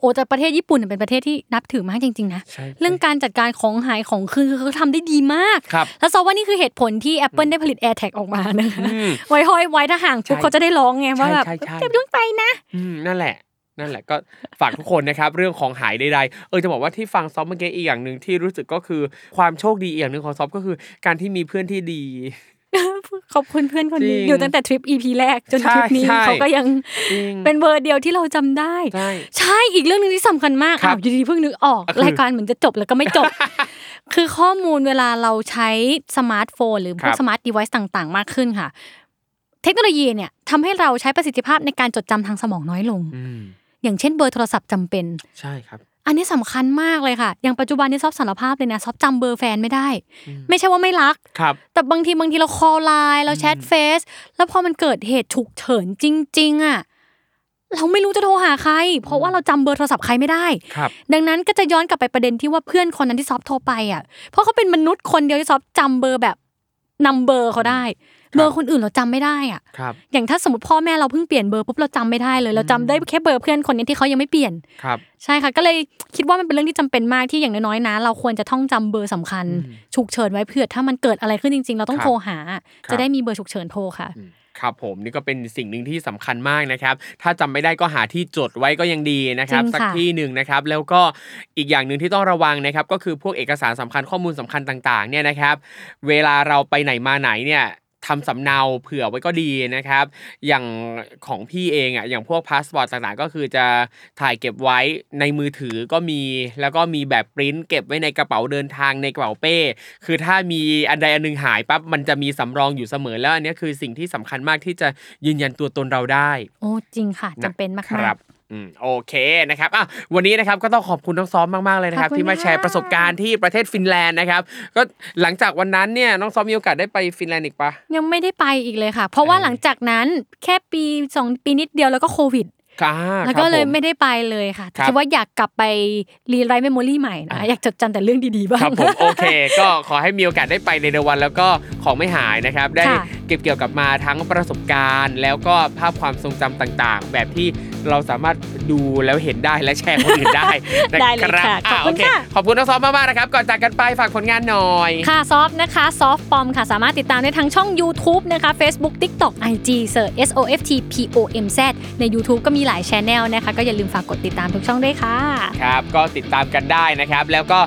[SPEAKER 2] โอ้แต่ประเทศญี่ปุ่นเป็นประเทศที่นับถือมากจริงๆนะ
[SPEAKER 1] ใช่
[SPEAKER 2] เรื่องการจัดการของหายของคืนคือเขาทำได้ดีมาก
[SPEAKER 1] ครับ
[SPEAKER 2] แล้วซอฟว่านี่คือเหตุผลที่ Apple ได้ผลิต AirTag ออกมานะคะ
[SPEAKER 1] อืม
[SPEAKER 2] ไว้ห้อยไว้ถ้าห่างปุ๊บ
[SPEAKER 1] ใช่
[SPEAKER 2] เขาจะได้ร้องไงว่าแบบ
[SPEAKER 1] ใช่ใช่ใช่
[SPEAKER 2] เก็บยุ่งไปนะ
[SPEAKER 1] อืมนั่นแหละ นั่นแหละก็ฝากทุกคนนะครับเรื่องของหายใดๆเออจะบอกว่าที่ฟังซอฟเมื่อกี้อีกอย่างหนึ่งที่รู้สึกก็คือความโชคดีอีกอย่างหนึ่งของซอฟก็คือ การที่มีเพื่อนที่ดี
[SPEAKER 2] ขอบคุณเพื่อนคนนี้
[SPEAKER 1] จริง
[SPEAKER 2] อยู่ตั้งแต่ทริป EP แรกจน
[SPEAKER 1] ใช่
[SPEAKER 2] ทริปนี้
[SPEAKER 1] ใช่
[SPEAKER 2] เขาก็ยัง
[SPEAKER 1] จริง
[SPEAKER 2] เป็นเบอร์เดียวที่เราจำได้
[SPEAKER 1] ใช่
[SPEAKER 2] ใช่อีกเรื่องหนึ่งที่สำคัญมาก
[SPEAKER 1] ครั
[SPEAKER 2] อ้าวอยู่ดีๆเพิ่งนึกออก
[SPEAKER 1] ก็คือ
[SPEAKER 2] รายการเหมือนจะจบแล้วก็ไม่จบ คือข้อมูลเวลาเราใช้สมาร์ทโฟน หรือพวกครับ smart device ต่าง ๆ มากขึ้นค่ะ เทคโนโลยีเนี่ยทำให้เราใช้ประสิทธิภาพในการจดจำทางสมองน้อยลง
[SPEAKER 1] อืม
[SPEAKER 2] อย่างเช่นเบอร์โทรศัพท์จำเป็น
[SPEAKER 1] ใช่ครับ
[SPEAKER 2] อันนี้สำคัญมากเลยค่ะ อย่างปัจจุบันนี้ซอฟสารภาพเลยนะซอฟจำเบอร์แฟนไม่ได้ ไม่ใช่ว่าไม่รัก
[SPEAKER 1] ครับ
[SPEAKER 2] แต่บางทีบางทีเรา call LINE เราแชทเฟซแล้วพอมันเกิดเหตุฉุกเฉินจริง ๆอะเราไม่รู้จะโทรหาใคร เพราะว่าเราจำเบอร์โทรศัพท์ใครไม่ได้
[SPEAKER 1] ครับ
[SPEAKER 2] ดังนั้นก็จะย้อนกลับไปประเด็นที่ว่าเพื่อนคนนั้นที่ซอฟโทรไปอะ เพราะเขาเป็นมนุษย์คนเดียวที่ซอฟจำเบอร์แบบ จำเบอร์เขาได้ เบอร์คนอื่นเราจำไม่ได้อะ
[SPEAKER 1] ครับ
[SPEAKER 2] อย่างถ้าสมมติพ่อแม่เราเพิ่งเปลี่ยนเบอร์ปุ๊บเราจำไม่ได้เลย เราจำได้แค่เบอร์เพื่อนคนนี้ที่เขายังไม่เปลี่ยน
[SPEAKER 1] ครับ
[SPEAKER 2] ใช่ค่ะก็เลยคิดว่ามันเป็นเรื่องที่จำเป็นมากที่อย่างน้อยๆนะ เราควรจะท่องจำเบอร์สำคัญฉุกเฉินไว้เผื่อถ้ามันเกิดอะไรขึ้นจริง ๆ เราต้อง
[SPEAKER 1] ครับ
[SPEAKER 2] โทรหา
[SPEAKER 1] ครับ
[SPEAKER 2] จะได้มีเบอร์ฉุกเฉินโทรค่ะ
[SPEAKER 1] อืม ครับผมนี่ก็เป็นสิ่งหนึ่งที่สำคัญมากนะครับ ถ้าจำไม่ได้ก็หาที่จดไว้ก็ยังดีนะครับ
[SPEAKER 2] จริง
[SPEAKER 1] สัก
[SPEAKER 2] ค่ะ
[SPEAKER 1] ที่หนึ่งนะครับ แล้วก็อีกอย่างหนึ่งที่ต้องระวังนะครับ ก็คือพวกเอกสารสำคัญข้อมูลสำคัญต่างๆเนี่ยนะครับ เวลาเราไปไหนมาไหนเนี่ย ทำสำเนาเผื่อไว้ก็ดีนะครับ อย่างของพี่เองอะอย่างพวกพาสปอร์ตต่างๆ ก็คือจะถ่ายเก็บไว้ในมือถือก็มี แล้วก็มีแบบปริ้นเก็บไว้ในกระเป๋าเดินทางในกระเป๋าเป้ คือถ้ามีอันใดอันหนึงหายปั๊บมันจะมีสำรองอยู่เสมอแล้วอันเนี้ยคือสิ่งที่สำคัญมากที่จะยืนยันตัวตนเราได้
[SPEAKER 2] โอ้จริงค่ะจำเป็นมาก
[SPEAKER 1] ค
[SPEAKER 2] ๆ
[SPEAKER 1] รับ อืมโอเคนะครับอะวันนี้นะครับก็ต้องขอบคุณน้องซ้อมมากๆเลยนะครับ
[SPEAKER 2] ขอบคุณ
[SPEAKER 1] ที่มาแชร์
[SPEAKER 2] ค่ะ
[SPEAKER 1] ประสบการณ์ที่ประเทศฟินแลนด์นะครับก็หลังจากวันนั้นเนี่ยน้องซ้อมมีโอกาสได้ไปฟินแลนด์อีกปะ
[SPEAKER 2] ยังไม่ได้ไปอีกเลยค่ะ เพราะว่า
[SPEAKER 1] เออ
[SPEAKER 2] หลังจากนั้นแค่ปีสองปีนิดเดียวแล้วก็โควิด
[SPEAKER 1] ค่ะ
[SPEAKER 2] แล้วก็เลย
[SPEAKER 1] ครับผ
[SPEAKER 2] ไม่ได้ไปเลยค่ะ
[SPEAKER 1] ครับ
[SPEAKER 2] คิดว่าอยากกลับไป rewrite memory ใหม่นะ
[SPEAKER 1] อะ
[SPEAKER 2] อยากจดจำแต่เรื่องดีๆบ้าง
[SPEAKER 1] ครับผมโอเค ก็ขอให้มีโอกาสได้ไปในเร็ววัน แล้วก็ของไม่หายนะครับ ได้
[SPEAKER 2] ค่ะ
[SPEAKER 1] เก็บเกี่ยวกลับมาทั้งประสบการณ์ แล้วก็ภาพความทรงจำต่างๆ แบบที่เราสามารถดูแล้วเห็นได้และแชร์คนอื่นได้นะ
[SPEAKER 2] ได้เลย
[SPEAKER 1] ครับ
[SPEAKER 2] ค่ะขอบ
[SPEAKER 1] อะ
[SPEAKER 2] คุ
[SPEAKER 1] โอ
[SPEAKER 2] ณ
[SPEAKER 1] เค
[SPEAKER 2] ค่ะ
[SPEAKER 1] ขอบคุณน้องซอฟมากๆนะครับ ก่อนจากกันไปฝากผลงานหน่อย
[SPEAKER 2] ค่ะซอฟนะคะซอฟปอมค่ะสามารถติดตามได้ทั้งช่อง YouTube นะคะ Facebook TikTok IG search S O F T P O M Z ใน YouTube ก็มีหลายช anel นะคะ ก็อย่าลืมฝากกดติดตามทุกช่องด้วยค่ะ
[SPEAKER 1] ครับ ก็ติดตามกันได้นะครับ แล้วก็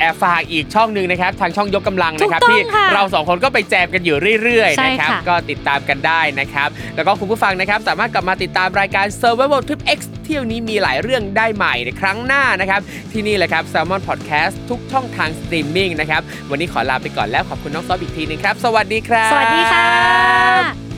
[SPEAKER 1] แอบฝากอีกช่องหนึ่งนะครับทางช่องยกกำลังนะครับ
[SPEAKER 2] ถูกต้อง
[SPEAKER 1] ที่
[SPEAKER 2] ค่ะ
[SPEAKER 1] เราสองคนก็ไปแจมกันอยู่เรื่อย
[SPEAKER 2] ใช่
[SPEAKER 1] ๆนะครับ
[SPEAKER 2] ค่ะ
[SPEAKER 1] ก็ติดตามกันได้นะครับ แล้วก็คุณผู้ฟังนะครับสามารถกลับมาติดตามรายการ Survival Trip X เที่ยวนี้มีหลายเรื่องได้ใหม่ในครั้งหน้านะครับ ที่นี่แหละครับ Salmon Podcast ทุกช่องทางสตรีมมิ่งนะครับ วันนี้ขอลาไปก่อนแล้วขอบคุณน้องซอฟอีกทีหนึงครับ สวัสดีครับ
[SPEAKER 2] สวัสดีค่ะ